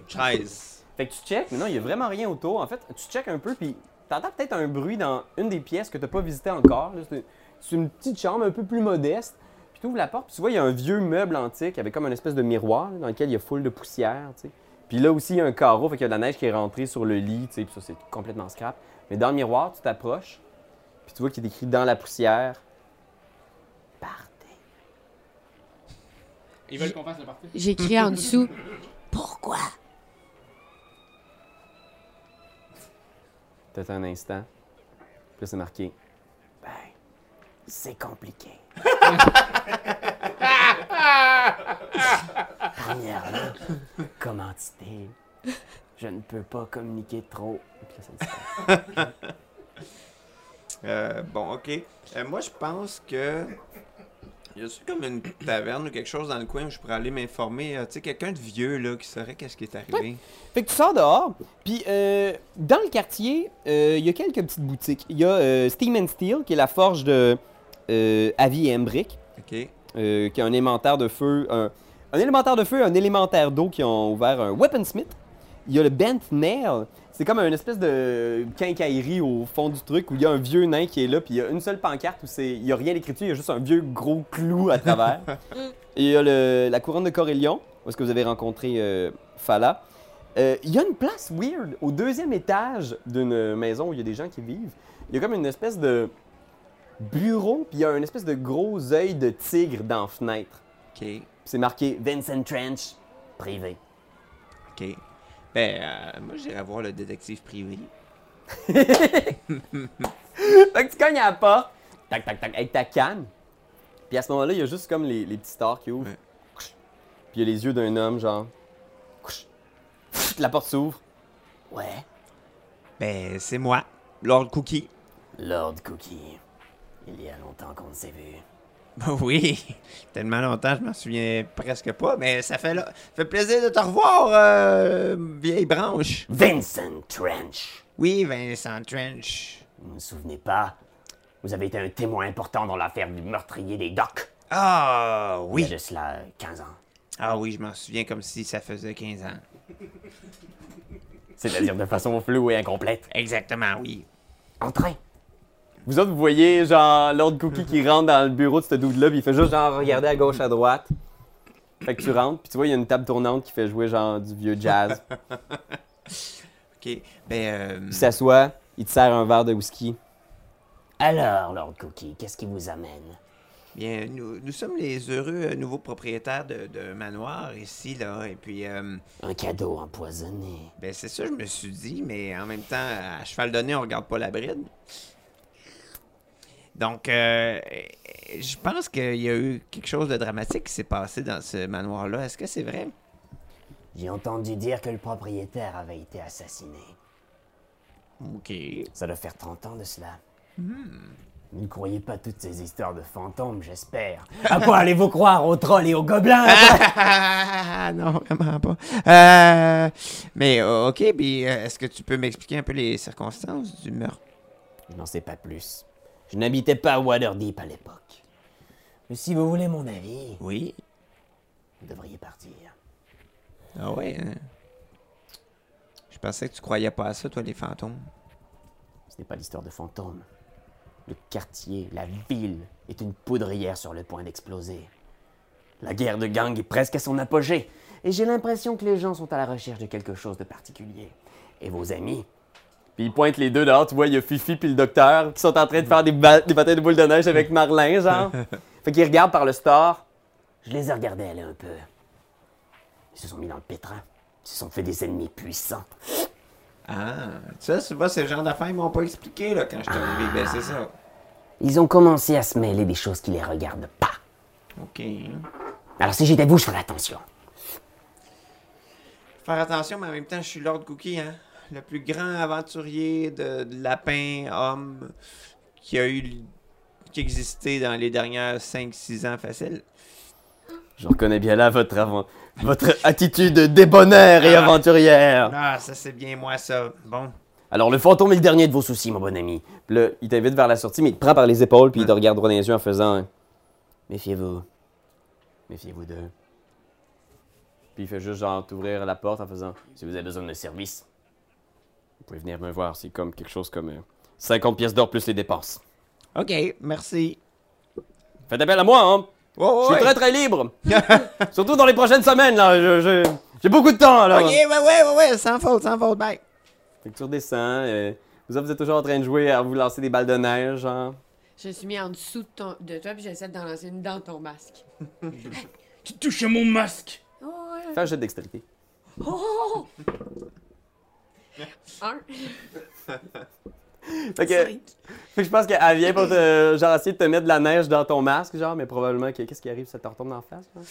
13. Fait que tu checkes, mais non, il y a vraiment rien autour. En fait, tu checkes un peu, puis t'entends peut-être un bruit dans une des pièces que t'as pas visité encore. là. C'est, c'est une petite chambre un peu plus modeste. Puis tu ouvres la porte, puis tu vois, il y a un vieux meuble antique avec comme une espèce de miroir là, dans lequel il y a full de poussière, tu sais. Puis là aussi, il y a un carreau, fait qu'il y a de la neige qui est rentrée sur le lit, tu sais, puis ça, c'est complètement scrap. Mais dans le miroir, tu t'approches, puis tu vois qu'il est écrit dans la poussière Partez. Ils veulent qu'on fasse le. J'écris en dessous. Pourquoi? Peut-être un instant. Puis là, c'est marqué Ben, c'est compliqué. Premièrement, commandité. Je ne peux pas communiquer trop. Puis là, ça disparaît. Euh, bon, ok. Euh, moi, je pense que. Y a comme une taverne ou quelque chose dans le coin où je pourrais aller m'informer? euh, tu sais, quelqu'un de vieux, là, qui saurait qu'est-ce qui est arrivé? Fait que tu sors dehors, puis euh, dans le quartier, euh, il y a quelques petites boutiques. Il y a euh, Steam and Steel, qui est la forge de euh, Avi et Embrick, Ok. euh, qui a un élémentaire de feu, un, un élémentaire de feu et un élémentaire d'eau qui ont ouvert un Weaponsmith. Il y a le Bent Nail, c'est comme une espèce de quincaillerie au fond du truc où il y a un vieux nain qui est là, puis il y a une seule pancarte où c'est, il y a rien d'écrit dessus, il y a juste un vieux gros clou à travers. et il y a le- la couronne de Corélion, où est-ce que vous avez rencontré euh, Fala. Euh, Il y a une place weird au deuxième étage d'une maison où il y a des gens qui vivent. Il y a comme une espèce de bureau, puis il y a une espèce de gros œil de tigre dans la fenêtre. Ok. C'est marqué Vincent Trench, privé. Ok. Ben, euh, moi, j'irai voir le détective privé. Fait que tu cognes à la porte, tac, tac, tac, avec ta canne. Puis à ce moment-là, il y a juste comme les, les petits stars qui ouvrent. Ouais. Puis il y a les yeux d'un homme, genre. La porte s'ouvre. Ouais. Ben, c'est moi, Lord Cookie. Lord Cookie. Il y a longtemps qu'on ne s'est vu. Oui, tellement longtemps, je m'en souviens presque pas, mais ça fait, là, fait plaisir de te revoir, euh, vieille branche. Vincent Trench. Oui, Vincent Trench. Vous ne vous souvenez pas? Vous avez été un témoin important dans l'affaire du meurtrier des docks. Ah, Il y oui. a de cela 15 ans. Ah oui, je m'en souviens comme si ça faisait 15 ans. C'est-à-dire de façon floue et incomplète. Exactement, oui. En train. Vous autres, vous voyez, genre, Lord Cookie qui rentre dans le bureau de ce dude-là, puis il fait juste, genre, regarder à gauche, à droite. Fait que tu rentres, puis tu vois, il y a une table tournante qui fait jouer, genre, du vieux jazz. Ok, ben, euh, Il s'assoit, il te sert un verre de whisky. Alors, Lord Cookie, qu'est-ce qui vous amène? bien, nous, nous sommes les heureux euh, nouveaux propriétaires de, de manoir ici, là, et puis, euh, Un cadeau empoisonné. ben, c'est ça, je me suis dit, mais en même temps, à cheval donné, on regarde pas la bride. Donc, euh, je pense qu'il y a eu quelque chose de dramatique qui s'est passé dans ce manoir-là. Est-ce que c'est vrai? J'ai entendu dire que le propriétaire avait été assassiné. Ok. Ça doit faire 30 ans de cela. Vous ne croyez pas toutes ces histoires de fantômes, j'espère. À quoi allez-vous croire aux trolls et aux gobelins non, vraiment pas. Euh, mais ok, puis euh, est-ce que tu peux m'expliquer un peu les circonstances du meurtre? Je n'en sais pas plus. Je n'habitais pas à Waterdeep à l'époque. Mais si vous voulez mon avis, Oui. vous devriez partir. Ah ouais. hein? Je pensais que tu croyais pas à ça, toi, les fantômes. Ce n'est pas l'histoire de fantômes. Le quartier, la ville, est une poudrière sur le point d'exploser. La guerre de gang est presque à son apogée, et j'ai l'impression que les gens sont à la recherche de quelque chose de particulier. Et vos amis, Puis il pointe les deux dehors, tu vois, il y a Fifi puis le docteur qui sont en train de faire des, ba- des batailles de boules de neige avec Marlin, genre. fait qu'ils regardent par le store. je les ai regardés aller un peu. Ils se sont mis dans le pétrin. Ils se sont fait des ennemis puissants. Ah, ça, tu vois, c'est le genre d'affaires, ils m'ont pas expliqué, là, quand je suis arrivé. Ben, c'est ça. Ils ont commencé à se mêler des choses qui les regardent pas. Ok. Alors si j'étais vous, je ferais attention. Faire attention, mais en même temps, je suis Lord Cookie, hein. Le plus grand aventurier de, de lapin, homme, qui a eu. qu'exister dans les dernières 5-6 ans facile. Je reconnais bien là votre, avant- votre attitude débonnaire et Ah. aventurière. Ah, ça c'est bien moi ça. Bon. Alors, le fantôme est le dernier de vos soucis, mon bon ami. Là, il t'invite vers la sortie, mais il te prend par les épaules, puis il te regarde droit dans les yeux en faisant Méfiez-vous. Méfiez-vous d'eux. Puis il fait juste genre t'ouvrir la porte en faisant Si vous avez besoin de service, vous pouvez venir me voir. C'est comme quelque chose comme euh, 50 pièces d'or plus les dépenses. Ok, merci. Faites appel à moi, hein. Oh, Je suis très très libre. Surtout dans les prochaines semaines, là. Je- je- J'ai beaucoup de temps, alors. Ok, ouais, ouais, ouais, ouais, sans faute, sans faute, bye. Fait que tu redescends. euh, vous êtes toujours en train de jouer à vous lancer des balles de neige, genre. Je me suis mis en dessous de, ton, de toi, puis j'essaie d'en lancer une dans ton masque. Tu touches à mon masque. Oh, ouais. Fais un jet de dextérité. Oh! Un. Fait que, fait que je pense qu'elle vient pour te, genre, essayer de te mettre de la neige dans ton masque, genre, mais probablement que qu'est-ce qui arrive, ça te retombe dans la face, genre?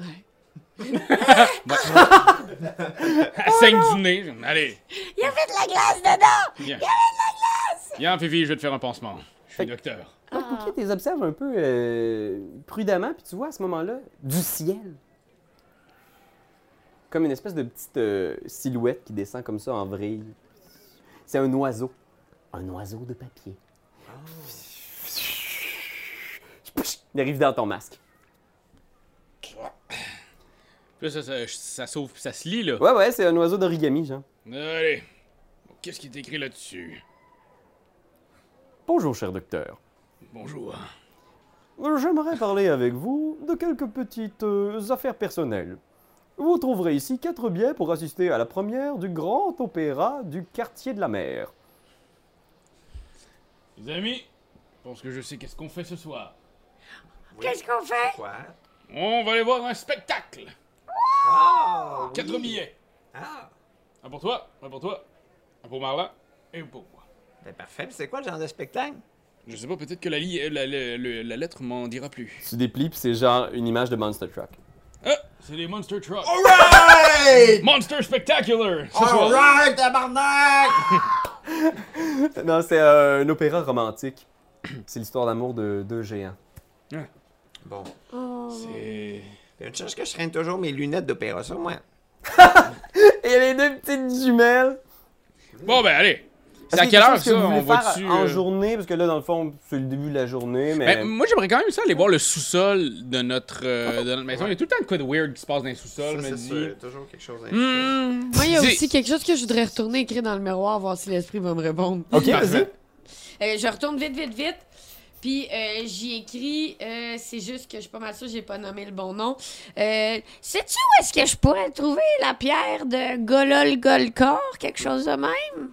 Ouais. Elle saigne du nez. Allez, Il y avait de la glace dedans! viens. Viens, Fifi, je vais te faire un pansement. Je suis docteur. Cookie, tu les observes un peu euh, prudemment, puis tu vois à ce moment-là du ciel. Comme une espèce de petite euh, silhouette qui descend comme ça en vrille. C'est un oiseau. Un oiseau de papier. Il arrive dans ton masque. Puis là, ça, ça, ça s'ouvre puis ça se lit, là. Ouais, ouais, c'est un oiseau d'origami, genre. Allez. Qu'est-ce qui est écrit là-dessus? Bonjour, cher docteur. Bonjour. J'aimerais parler avec vous de quelques petites euh, affaires personnelles. Vous trouverez ici quatre billets pour assister à la première du grand opéra du quartier de la mer. Les amis, je pense que je sais qu'est-ce qu'on fait ce soir. Qu'est-ce qu'on fait? Quoi? On va aller voir un spectacle. Ah! Quatre billets. Ah! Un pour toi, un pour toi, un pour Marla et un pour moi. Ben parfait, c'est quoi le genre de spectacle? Je sais pas, peut-être que la, li- euh, la, la- la- la lettre m'en dira plus. Tu déplies, puis c'est genre une image de Monster Truck. Ah, c'est les Monster Trucks. Alright! Monster Spectacular! Alright, tabarnak! non, c'est euh, un opéra romantique. C'est l'histoire d'amour de deux géants. Bon. C'est. Il y a une chance que je traîne toujours mes lunettes d'opéra sur moi? Et les deux petites jumelles. Bon, ben allez. C'est à quelle heure quelque chose ça? que vous On voulez va faire dessus. en journée? Parce que là, dans le fond, c'est le début de la journée, mais... Ben, moi, j'aimerais quand même ça aller voir le sous-sol de notre, euh, de notre maison. Il y a tout le temps de quoi de weird qui se passe dans les sous-sols, me dit. toujours quelque chose Hmm. Moi, il y a aussi quelque chose que je voudrais retourner écrire dans le miroir, voir si l'esprit va me répondre. Ok, vas-y. Euh, je retourne vite, vite, vite. Puis euh, j'y écris, euh, c'est juste que je suis pas mal sûre, j'ai pas nommé le bon nom. Euh, Sais-tu où est-ce que je pourrais trouver la pierre de Golol Golkor? Quelque chose de même?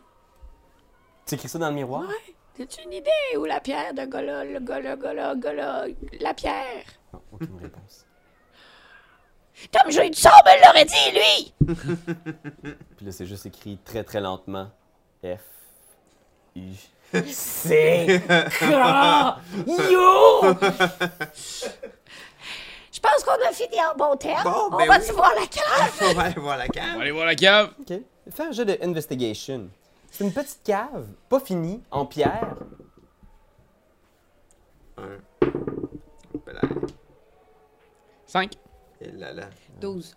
Tu écris ça dans le miroir? As-tu une idée où la pierre de Golol, Golol, Golol, Golol, la pierre? Non, aucune réponse. Tom Jeu du sort me l'aurait dit, lui! Puis là, c'est juste écrit très très lentement. F. I. C. Yo! Je pense qu'on a fini en bon terme. Bon, On ben va-tu oui. voir la cave? On va aller voir la On va cave. aller voir la cave. Ok. Fais un jeu de investigation. C'est une petite cave, pas finie, en pierre. Un. Voilà. 5. Et là là. 12.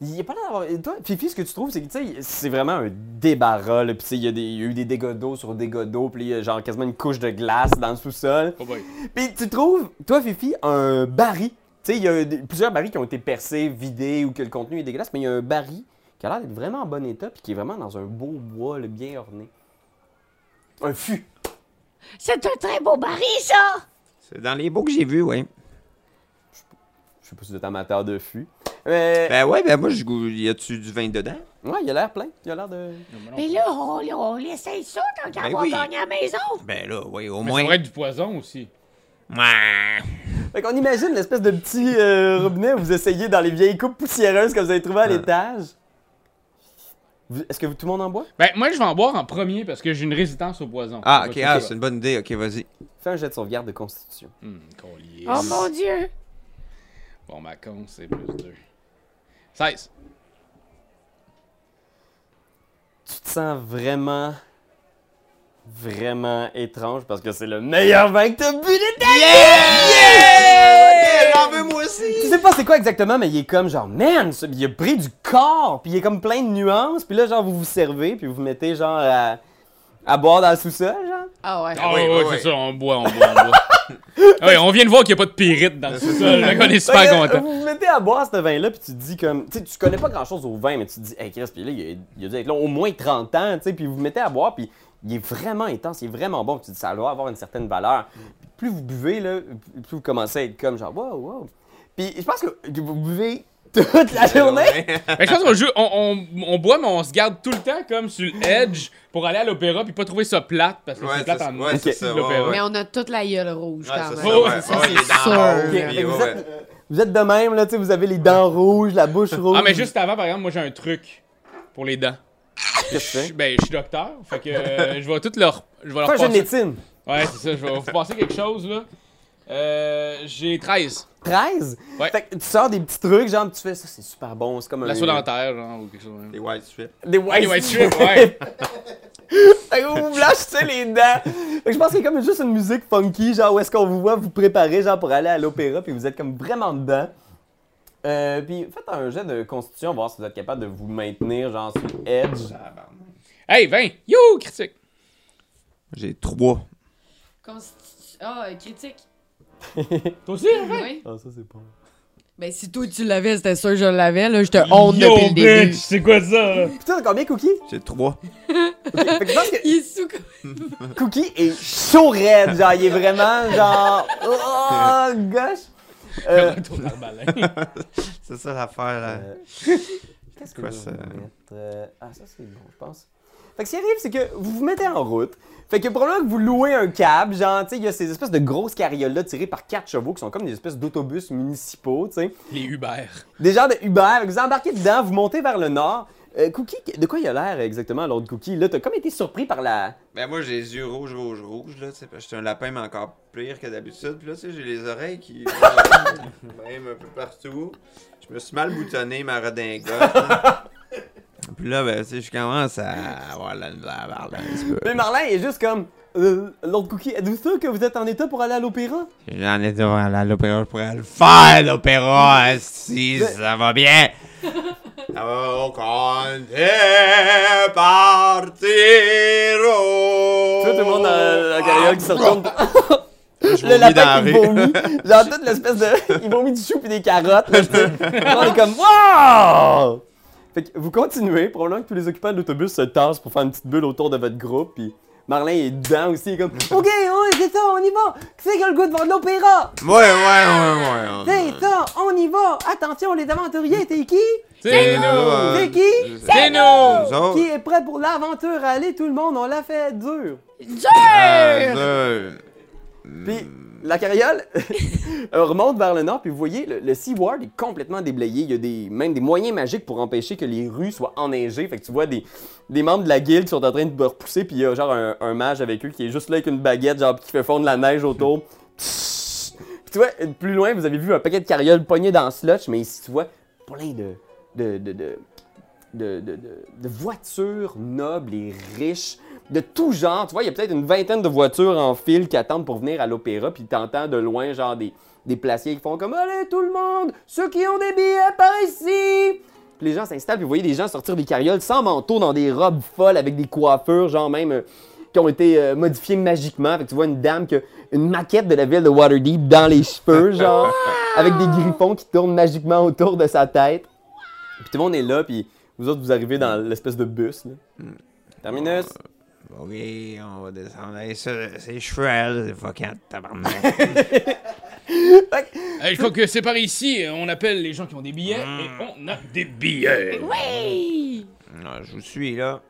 Il y a pas l'air d'avoir- Toi, Fifi, ce que tu trouves, c'est que tu sais, c'est vraiment un débarras. Là. Puis tu sais, il y, a des- il y a eu des dégâts d'eau sur dégâts d'eau. Puis il y a genre quasiment une couche de glace dans le sous-sol. Oh. Puis tu trouves, toi, Fifi, un baril. Tu sais, il y a plusieurs barils qui ont été percés, vidés ou que le contenu est dégueulasse. Mais il y a un baril qui a l'air d'être vraiment en bon état. Puis qui est vraiment dans un beau bois, là, bien orné. Un fût. C'est un très beau baril, ça! C'est dans les beaux que j'ai vus, ouais. Je sais pas si vous êtes amateur de fût. Mais. Ben ouais, ben moi, je y a-tu du vin dedans? Ouais, il a l'air plein. Il a l'air de. Mais là, on, on essaye ça tant qu'à Ben avoir oui. gagné à la maison. Ben là, ouais, au Mais ça moins. devrait être du poison aussi. Ouais. Fait qu'on imagine l'espèce de petit euh, robinet où vous essayez dans les vieilles coupes poussiéreuses que vous avez trouvées à l'étage. Est-ce que tout le monde en boit? Ben, moi, je vais en boire en premier parce que j'ai une résistance au poison. Ah, ok, ah, c'est une bonne idée. Ok, vas-y. Fais un jet de sauvegarde de constitution. Hmm, collier. Oh mon Dieu! Bon, ma con, c'est plus 2. 16. Tu te sens vraiment, vraiment étrange parce que c'est le meilleur vin que t'as bu de ta Yeah! J'en veux moi aussi! Tu sais pas c'est quoi exactement, mais il est comme genre, man, ça- il a pris du corps, puis il est comme plein de nuances, puis là, genre, vous vous servez, puis vous vous mettez genre à, à boire dans le sous-sol, genre. Ah ouais. Ah oui, oui, oui. c'est ça, on boit, on boit, on boit. Ah ouais, on vient de voir qu'il n'y a pas de pyrite dans ce sol. Là, qu'on est super Fait que, content. Vous vous mettez à boire ce vin-là, puis tu te dis comme. Tu sais, tu connais pas grand-chose au vin, mais tu te dis, hey Chris, puis là, il a, il a dû être là au moins 30 ans, tu sais, puis vous vous mettez à boire, puis il est vraiment intense, il est vraiment bon, tu te dis, ça doit avoir une certaine valeur. Puis plus vous buvez, là, plus vous commencez à être comme genre, wow, wow. Puis je pense que, vous buvez toute la journée. Ben, je pense qu'on joue, on, on, on boit, mais on se garde tout le temps comme sur le edge pour aller à l'opéra puis pas trouver ça plate parce que Ouais, c'est plate en ouais, c'est ça, ouais, Mais on a toute la gueule rouge Ouais, quand c'est même. ça, c'est sûr. vous êtes de même, là, tu sais, vous avez les dents rouges, la bouche rouge. Ah, mais juste avant, par exemple, moi j'ai un truc pour les dents. Qu'est-ce que tu fais? Ben, je suis docteur, fait que euh, je vais tout leur. Je vais leur Fais passer. médecine. Ouais, c'est ça, je vais vous passer quelque chose là. Euh, j'ai 13. 13? Ouais. Fait que tu sors des petits trucs, genre, tu fais ça, c'est super bon, c'est comme un. La soie dentaire, genre, ou quelque chose. Les white strips. Des white, strips, ouais. Fait que vous vous blanchissez les dents. Fait que je pense qu'il y a comme juste une musique funky, genre où est-ce qu'on vous voit vous préparer, genre pour aller à l'opéra, puis vous êtes comme vraiment dedans. Euh, puis faites un jet de constitution, voir si vous êtes capable de vous maintenir, genre sur edge. Hey, 20! Yo, critique! J'ai trois. Constitu- Ah, euh, critique. Toi aussi, hein, 20? Oui. Ah, ça c'est bon. Ben, si toi tu l'avais, c'était sûr que je l'avais. Là, je te honte Yo, depuis le début. bitch, c'est quoi ça? Putain, t'as combien Cookie? J'ai trois. Fait que je pense que Il est sous. Cookie est chaud raide, genre il est vraiment genre. Oh gosh! Euh. C'est ça l'affaire, là. Euh, Qu'est-ce que Quoi, je vais ça? mettre? Euh, Ah, ça c'est bon, je pense. Fait que ce qui arrive, c'est que vous vous mettez en route. Fait que probablement que vous louez un cab, genre, tu sais, il y a ces espèces de grosses carrioles-là tirées par quatre chevaux qui sont comme des espèces d'autobus municipaux, tu sais. Les Uber. Des genres de Uber. Vous embarquez dedans, vous montez vers le nord. Euh, Cookie, de quoi il a l'air exactement, l'autre Cookie? Là, t'as comme été surpris par la. Ben moi j'ai les yeux rouges, rouges, rouges là, tu sais, parce que j'étais un lapin mais encore pire que d'habitude. Puis là, tu sais, j'ai les oreilles qui même un peu partout. Je me suis mal boutonné ma redingote. là. Puis là, ben, tu sais, je commence à avoir la misère à parler un petit peu. Mais Marlin est juste comme. Euh, l'autre Cookie, êtes-vous sûr que vous êtes en état pour aller à l'opéra? J'en ai devant à l'opéra, je pourrais le faire, l'opéra, si ça va bien. Au compter partir. Tu vois tout le monde dans la carriole qui se retourne. Je Le lapin la qui vomit. Genre toute l'espèce de. Il vomit du chou puis des carottes. Là, on est comme Wow! Fait que vous continuez, probablement que tous les occupants de l'autobus se tassent pour faire une petite bulle autour de votre groupe, puis Marlin est dedans aussi, il est comme Ok, oui, c'est ça, on y va! Qui c'est qui a le goût de voir de l'opéra? Ouais, ouais, ouais, ouais. C'est ça, on y va! Attention, les aventuriers, t'es qui? C'est nous! C'est qui? C'est nous! Qui est prêt pour l'aventure? Allez, tout le monde, on l'a fait dur! Deux. Puis la carriole remonte vers le nord, puis vous voyez, le, le Seaward est complètement déblayé. Il y a des, même des moyens magiques pour empêcher que les rues soient enneigées. Fait que tu vois des, des membres de la guilde qui sont en train de repousser, puis il y a genre un, mage avec eux qui est juste là avec une baguette, genre qui fait fondre la neige autour. Puis tu vois, plus loin, vous avez vu un paquet de carrioles pognées dans slotch, mais ici, tu vois plein de, de- de- de voitures nobles et riches de tout genre. Tu vois, il y a peut-être une vingtaine de voitures en file qui attendent pour venir à l'opéra, puis t'entends de loin, genre, des, des placiers qui font comme Allez, tout le monde, ceux qui ont des billets par ici! Puis les gens s'installent, puis vous voyez des gens sortir des carrioles sans manteau, dans des robes folles, avec des coiffures, genre même. euh, qui ont été euh, modifiées magiquement. Fait que tu vois une dame qui a une maquette de la ville de Waterdeep dans les cheveux, genre, avec des griffons qui tournent magiquement autour de sa tête. Puis tout le monde est là, puis vous autres, vous arrivez dans l'espèce de bus. Là. Terminus. Oui, on va descendre. Hey, ses cheveux elle, c'est fucking tabarnak. Hey, je crois que c'est par ici, on appelle les gens qui ont des billets et on a des billets. Oui! Non, je vous suis, là.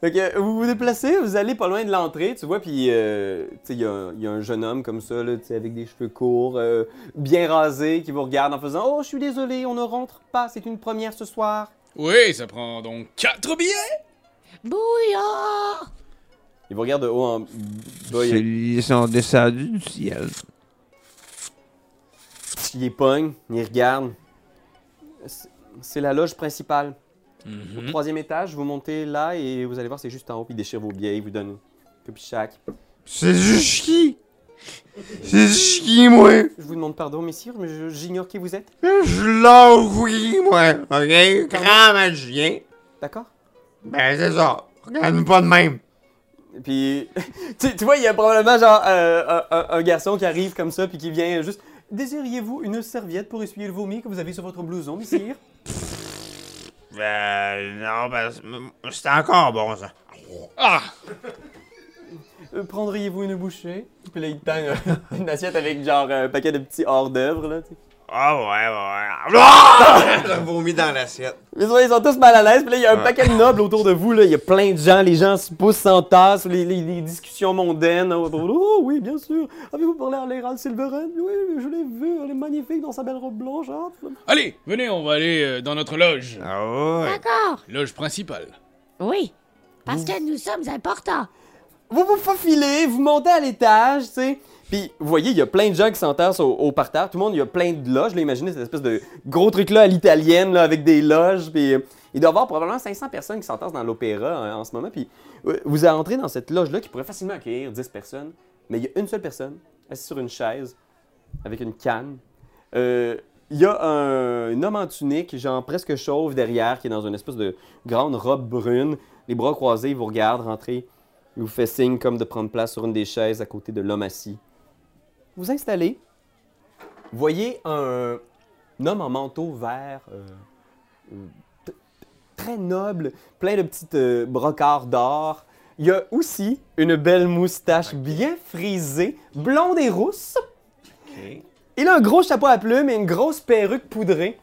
Fait que vous vous déplacez, vous allez pas loin de l'entrée, tu vois, puis euh, tu sais, il y, a un- il y a un jeune homme comme ça, là, tu sais, avec des cheveux courts, euh, bien rasé, qui vous regarde en faisant Oh, je suis désolé, on ne rentre pas, c'est une première ce soir. Oui, ça prend donc 4 billets. Bouillard! Il vous regarde de haut en bas, il, Ils sont descendus du ciel. il les pogne, il regarde. C'est- la loge principale. Au troisième étage, vous montez là et vous allez voir, c'est juste en haut, il déchire vos billets, il vous donne Copichac. C'est du ski. C'est du ski, moi? Je vous demande pardon, messieurs, mais j'ignore qui vous êtes. Je l'envoie, moi. OK? Grand magicien. D'accord? Ben, c'est ça. Regarde-moi pas de même. Puis, tu, tu vois, il y a probablement genre euh, un, un- garçon qui arrive comme ça, puis qui vient juste. Désiriez-vous une serviette pour essuyer le vomi que vous avez sur votre blouson, messire? Ben, non, ben, c'est encore bon, ça. Ah! Euh, Prendriez-vous une bouchée? Puis là, il te tend euh, une assiette avec genre un paquet de petits hors-d'œuvre, là, tu sais. Ah, ouais, ouais. Ah! Le vomi dans l'assiette. Mais ouais, ils sont tous mal à l'aise, puis là, il y a un paquet de nobles autour de vous, là. Il y a plein de gens, les gens se poussent, s'entassent, les, les, les discussions mondaines. Oh, oh, oui, bien sûr. Avez-vous parlé à l'Hérald Silveren? Oui, je l'ai vu, elle est magnifique dans sa belle robe blanchâtre. Allez, venez, on va aller euh, dans notre loge. Ah, ouais. D'accord. Loge principale. Oui. Parce que nous sommes importants. Vous vous faufilez, vous montez à l'étage, tu sais. Puis, vous voyez, il y a plein de gens qui s'entassent au, parterre. Tout le monde, il y a plein de loges. Là, imaginez cette espèce de gros truc-là à l'italienne, avec des loges. Puis, euh, il doit y avoir probablement 500 personnes qui s'entassent dans l'opéra euh, en ce moment. Puis, euh, vous entrez dans cette loge-là qui pourrait facilement accueillir 10 personnes. Mais il y a une seule personne, assise sur une chaise, avec une canne. Euh, Il y a un, un homme en tunique, genre presque chauve derrière, qui est dans une espèce de grande robe brune. Les bras croisés, il vous regarde rentrer. Il vous fait signe comme de prendre place sur une des chaises à côté de l'homme assis. Vous installez. Vous voyez un, un homme en manteau vert, euh, euh, très noble, plein de petites euh, brocards d'or. Il y a aussi une belle moustache bien frisée, blonde et rousse. Il a un gros chapeau à plumes et une grosse perruque poudrée.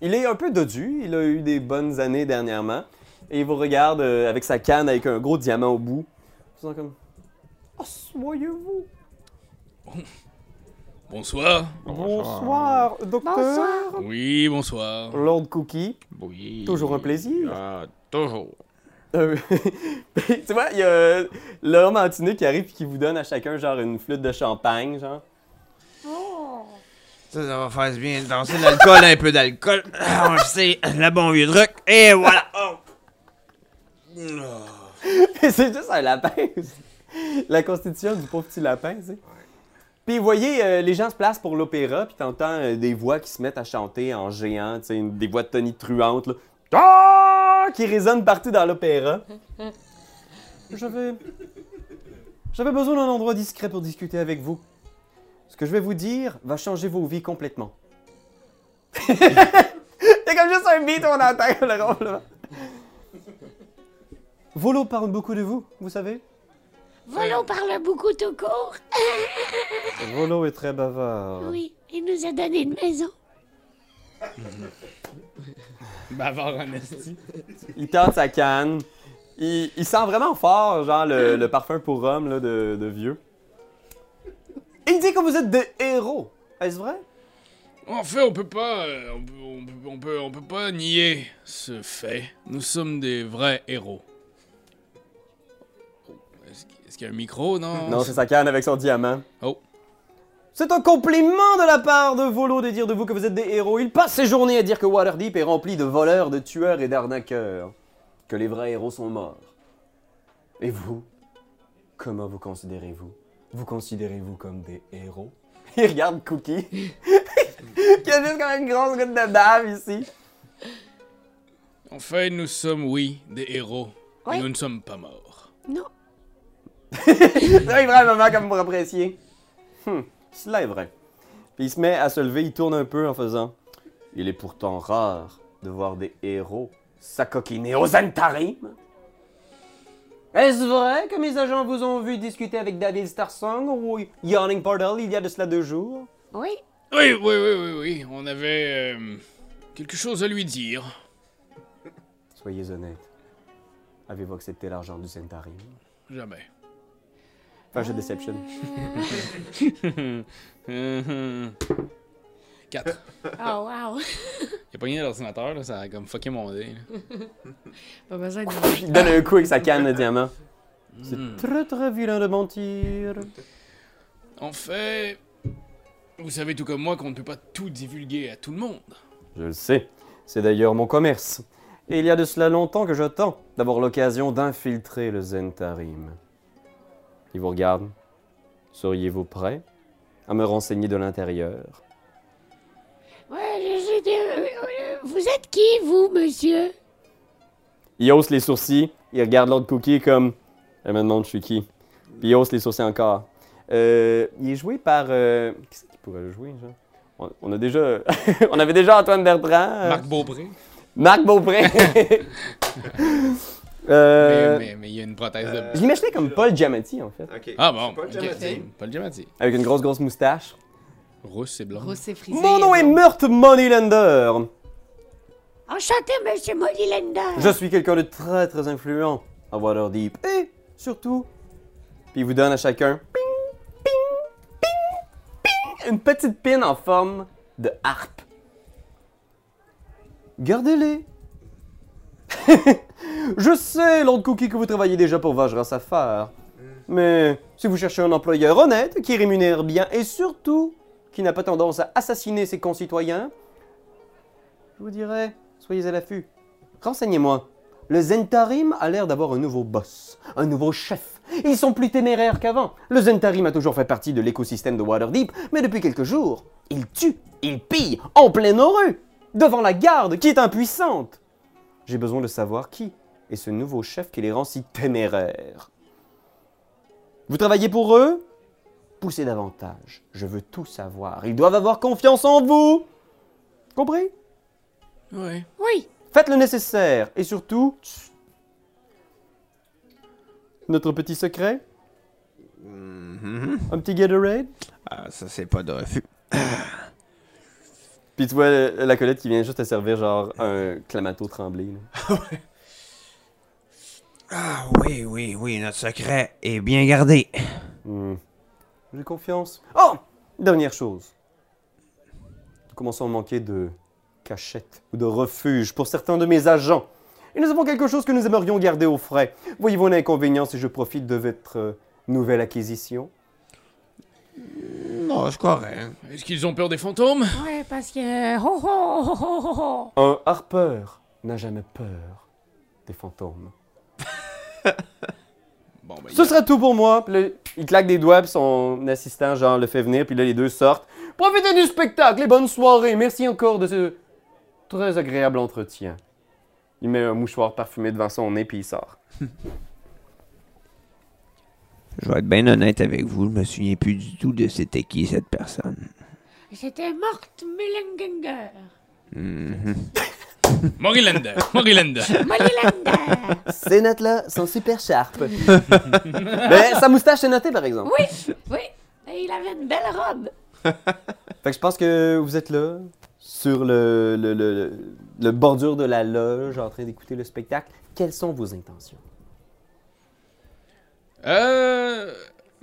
Il est un peu dodu, il a eu des bonnes années dernièrement. Et il vous regarde euh, avec sa canne avec un gros diamant au bout. Faisant comme. Asseyez-vous. Bonsoir. Bonsoir, docteur. Bonsoir. Oui, bonsoir. Lord Cookie. Oui. Toujours un plaisir. Ah, toujours. Euh, tu vois, il y a l'homme en tunique qui arrive et qui vous donne à chacun genre une flûte de champagne, genre. Ça, ça va faire bien de danser de l'alcool, un peu d'alcool. Ah, on le sait, le bon vieux truc. Et voilà. Oh. c'est juste un lapin. La constitution du pauvre petit lapin, tu sais. Puis vous voyez, euh, les gens se placent pour l'opéra, puis t'entends euh, des voix qui se mettent à chanter en géant, une- des voix tonitruantes, là. Ah! qui résonnent partout dans l'opéra. J'avais... J'avais besoin d'un endroit discret pour discuter avec vous. Ce que je vais vous dire va changer vos vies complètement. C'est comme juste un beat on entend le ronflement. Volo parle beaucoup de vous, vous savez? Volo parle beaucoup tout court. Volo est très bavard. Oui, il nous a donné une maison. Bavard en esti. Il tente sa canne. Il, il sent vraiment fort, genre le, le parfum pour homme là, de, de vieux. Il dit que vous êtes des héros. Est-ce vrai? En fait, on peut pas, euh, on peut, on peut, on peut, on peut pas nier ce fait. Nous sommes des vrais héros. Oh, Est-ce qu'il y a un micro, non? Non, c'est sa canne avec son diamant. Oh. C'est un compliment de la part de Volo de dire de vous que vous êtes des héros. Il passe ses journées à dire que Waterdeep est rempli de voleurs, de tueurs et d'arnaqueurs. Que les vrais héros sont morts. Et vous? Comment vous considérez-vous? Vous considérez-vous comme des héros? Il regarde Cookie. qui a juste comme une grosse goutte de bave ici? En fait, nous sommes, oui, des héros. Oui. Nous ne sommes pas morts. Non. Il prend un moment comme pour apprécier. Hum, cela est vrai. Puis il se met à se lever, il tourne un peu en faisant Il est pourtant rare de voir des héros s'acoquiner aux Antarim. Est-ce vrai que mes agents vous ont vu discuter avec David Starsong ou Yawning Portal il y a de cela deux jours? Oui. Oui, oui, oui, oui, oui. On avait euh, quelque chose à lui dire. Soyez honnête. Avez-vous accepté l'argent du Zentarim Jamais. Enfin, j'ai Deception. Quatre. Oh, wow. Il a pogné l'ordinateur, là, ça a comme fucké mon dé. Pas besoin de. Il donne un coup avec sa canne de diamant. C'est très très vilain de mentir. En fait, vous savez tout comme moi qu'on ne peut pas tout divulguer à tout le monde. Je le sais. C'est d'ailleurs mon commerce. Et il y a de cela longtemps que j'attends d'avoir l'occasion d'infiltrer le Zentarim. Il vous regarde. Seriez-vous prêt à me renseigner de l'intérieur? Ouais, je- je- euh, vous êtes qui, vous, monsieur? Il hausse les sourcils. Il regarde l'autre cookie comme. Elle me demande je suis qui. Puis il hausse les sourcils encore. Euh, il est joué par. Euh... Qui c'est qui pourrait le jouer, genre? On, on a déjà. on avait déjà Antoine Bertrand. euh, Marc Beaupré. Marc Beaupré. Euh, Mais, mais- mais il y a une prothèse de. Je l'imaginais comme Paul Giamatti, en fait. Ok. Ah bon, ok. Giamatti. Giamatti. Avec une grosse, grosse moustache. Rousse et blanc. Rousse et frisé. Mon nom est Meurthe Moneylander. Enchanté, monsieur Mollylender. Je suis quelqu'un de très, très influent à Waterdeep. Et surtout, puis il vous donne à chacun ping, ping, ping, ping, une petite pin en forme de harpe. Gardez-les. Je sais, Lord Cookie, que vous travaillez déjà pour Vajra Safar. Mais si vous cherchez un employeur honnête, qui rémunère bien et surtout qui n'a pas tendance à assassiner ses concitoyens, je vous dirais, soyez à l'affût. Renseignez-moi. Le Zentarim a l'air d'avoir un nouveau boss, un nouveau chef. Ils sont plus téméraires qu'avant. Le Zentarim a toujours fait partie de l'écosystème de Waterdeep, mais depuis quelques jours, il tue, il pille, en pleine rue, devant la garde qui est impuissante. J'ai besoin de savoir qui est ce nouveau chef qui les rend si téméraires. Vous travaillez pour eux? Poussez davantage. Je veux tout savoir. Ils doivent avoir confiance en vous. Compris? Ouais. Oui. Faites le nécessaire et surtout. tch, Notre petit secret? Mhm. Un petit Gatorade? Ah, ça, c'est pas de refus. Puis tu vois la Colette qui vient juste te servir genre un clamato tremblé. là. Ah, oui, oui, oui, notre secret est bien gardé. Hmm. J'ai confiance. Oh Dernière chose. Nous commençons à manquer de cachette ou de refuge pour certains de mes agents. Et nous avons quelque chose que nous aimerions garder au frais. Voyez-vous un inconvénient si je profite de votre euh, nouvelle acquisition? Non, c'est correct. Est-ce qu'ils ont peur des fantômes? Ouais, parce que. Ho, ho, ho. Un harpeur n'a jamais peur des fantômes. Bon, ben, Ce sera tout pour moi. Puis là, il claque des doigts, puis son assistant, genre, le fait venir, puis là, les deux sortent. Profitez du spectacle et bonne soirée. Merci encore de ce très agréable entretien. Il met un mouchoir parfumé devant son nez, puis il sort. Je vais être bien honnête avec vous, je me souviens plus du tout de c'était qui cette personne. C'était Morte Mullenganger. Mhm. Morilander. Morilander. Ces notes-là sont super sharp. Mais sa moustache est notée, par exemple. oui, oui. Et il avait une belle robe. Fait que je pense que vous êtes là, sur le, le, le, le bordure de la loge, en train d'écouter le spectacle. Quelles sont vos intentions? Euh.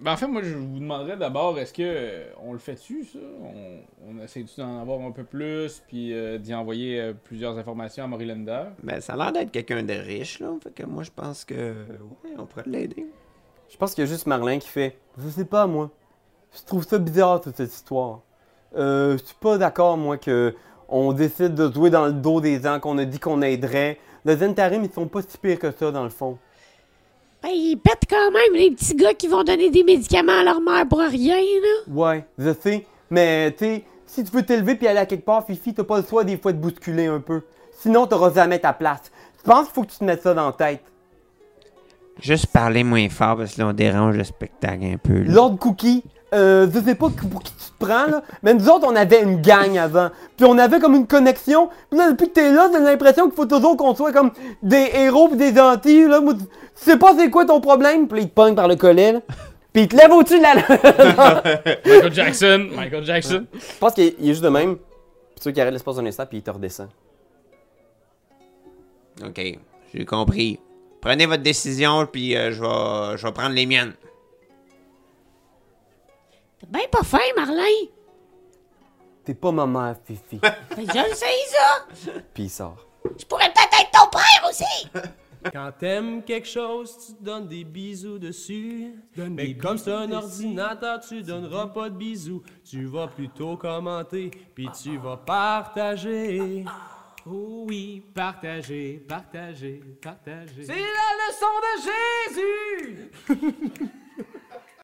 Ben en fait, moi, je vous demanderais d'abord, est-ce que euh, on le fait dessus, ça? On, on essaie-tu d'en avoir un peu plus, puis euh, d'y envoyer euh, plusieurs informations à Morilander Ben, ça a l'air d'être quelqu'un de riche, là. Fait que moi, je pense que. Ouais, on pourrait l'aider. Je pense qu'il y a juste Marlin qui fait Je sais pas, moi. Je trouve ça bizarre, toute cette histoire. Euh, je suis pas d'accord, moi, que on décide de jouer dans le dos des gens qu'on a dit qu'on aiderait. Les Zentarim, ils sont pas si pires que ça, dans le fond. Ben, ils pètent quand même les petits gars qui vont donner des médicaments à leur mère pour rien, là. Ouais, je sais. Mais, tu sais, si tu veux t'élever puis aller à quelque part, Fifi, t'as pas le choix des fois de bousculer un peu. Sinon, t'auras jamais ta place. Je pense qu'il faut que tu te mettes ça dans la tête? Juste parler moins fort parce que là, on dérange le spectacle un peu. là. Lord Cookie, euh, je sais pas pour qui tu te prends, là, mais nous autres, on avait une gang avant. Puis on avait comme une connexion. Puis là, depuis que t'es là, j'ai l'impression qu'il faut toujours qu'on soit comme des héros pis des gentils. Là. Moi, tu sais pas c'est quoi ton problème? Puis là, il te pogne par le collet, là. Puis il te lève au-dessus de la... Michael Jackson Michael Jackson Je pense qu'il est, juste de même. Puis tu vois qu'il arrête l'espace d'un instant, puis il te redescend. Ok, j'ai compris. Prenez votre décision, puis euh, je vais prendre les miennes. T'es bien pas fin, Marlin. T'es pas ma mère, Fifi. Ben, je le sais, ça. puis il sort. Je pourrais peut-être être ton frère aussi. Quand t'aimes quelque chose, tu te donnes des bisous dessus. Mais comme c'est un ordinateur, tu donneras pas de bisous. Tu vas plutôt commenter, puis tu vas partager. Oh oui, partagez, partagez, partagez. C'est la leçon de Jésus!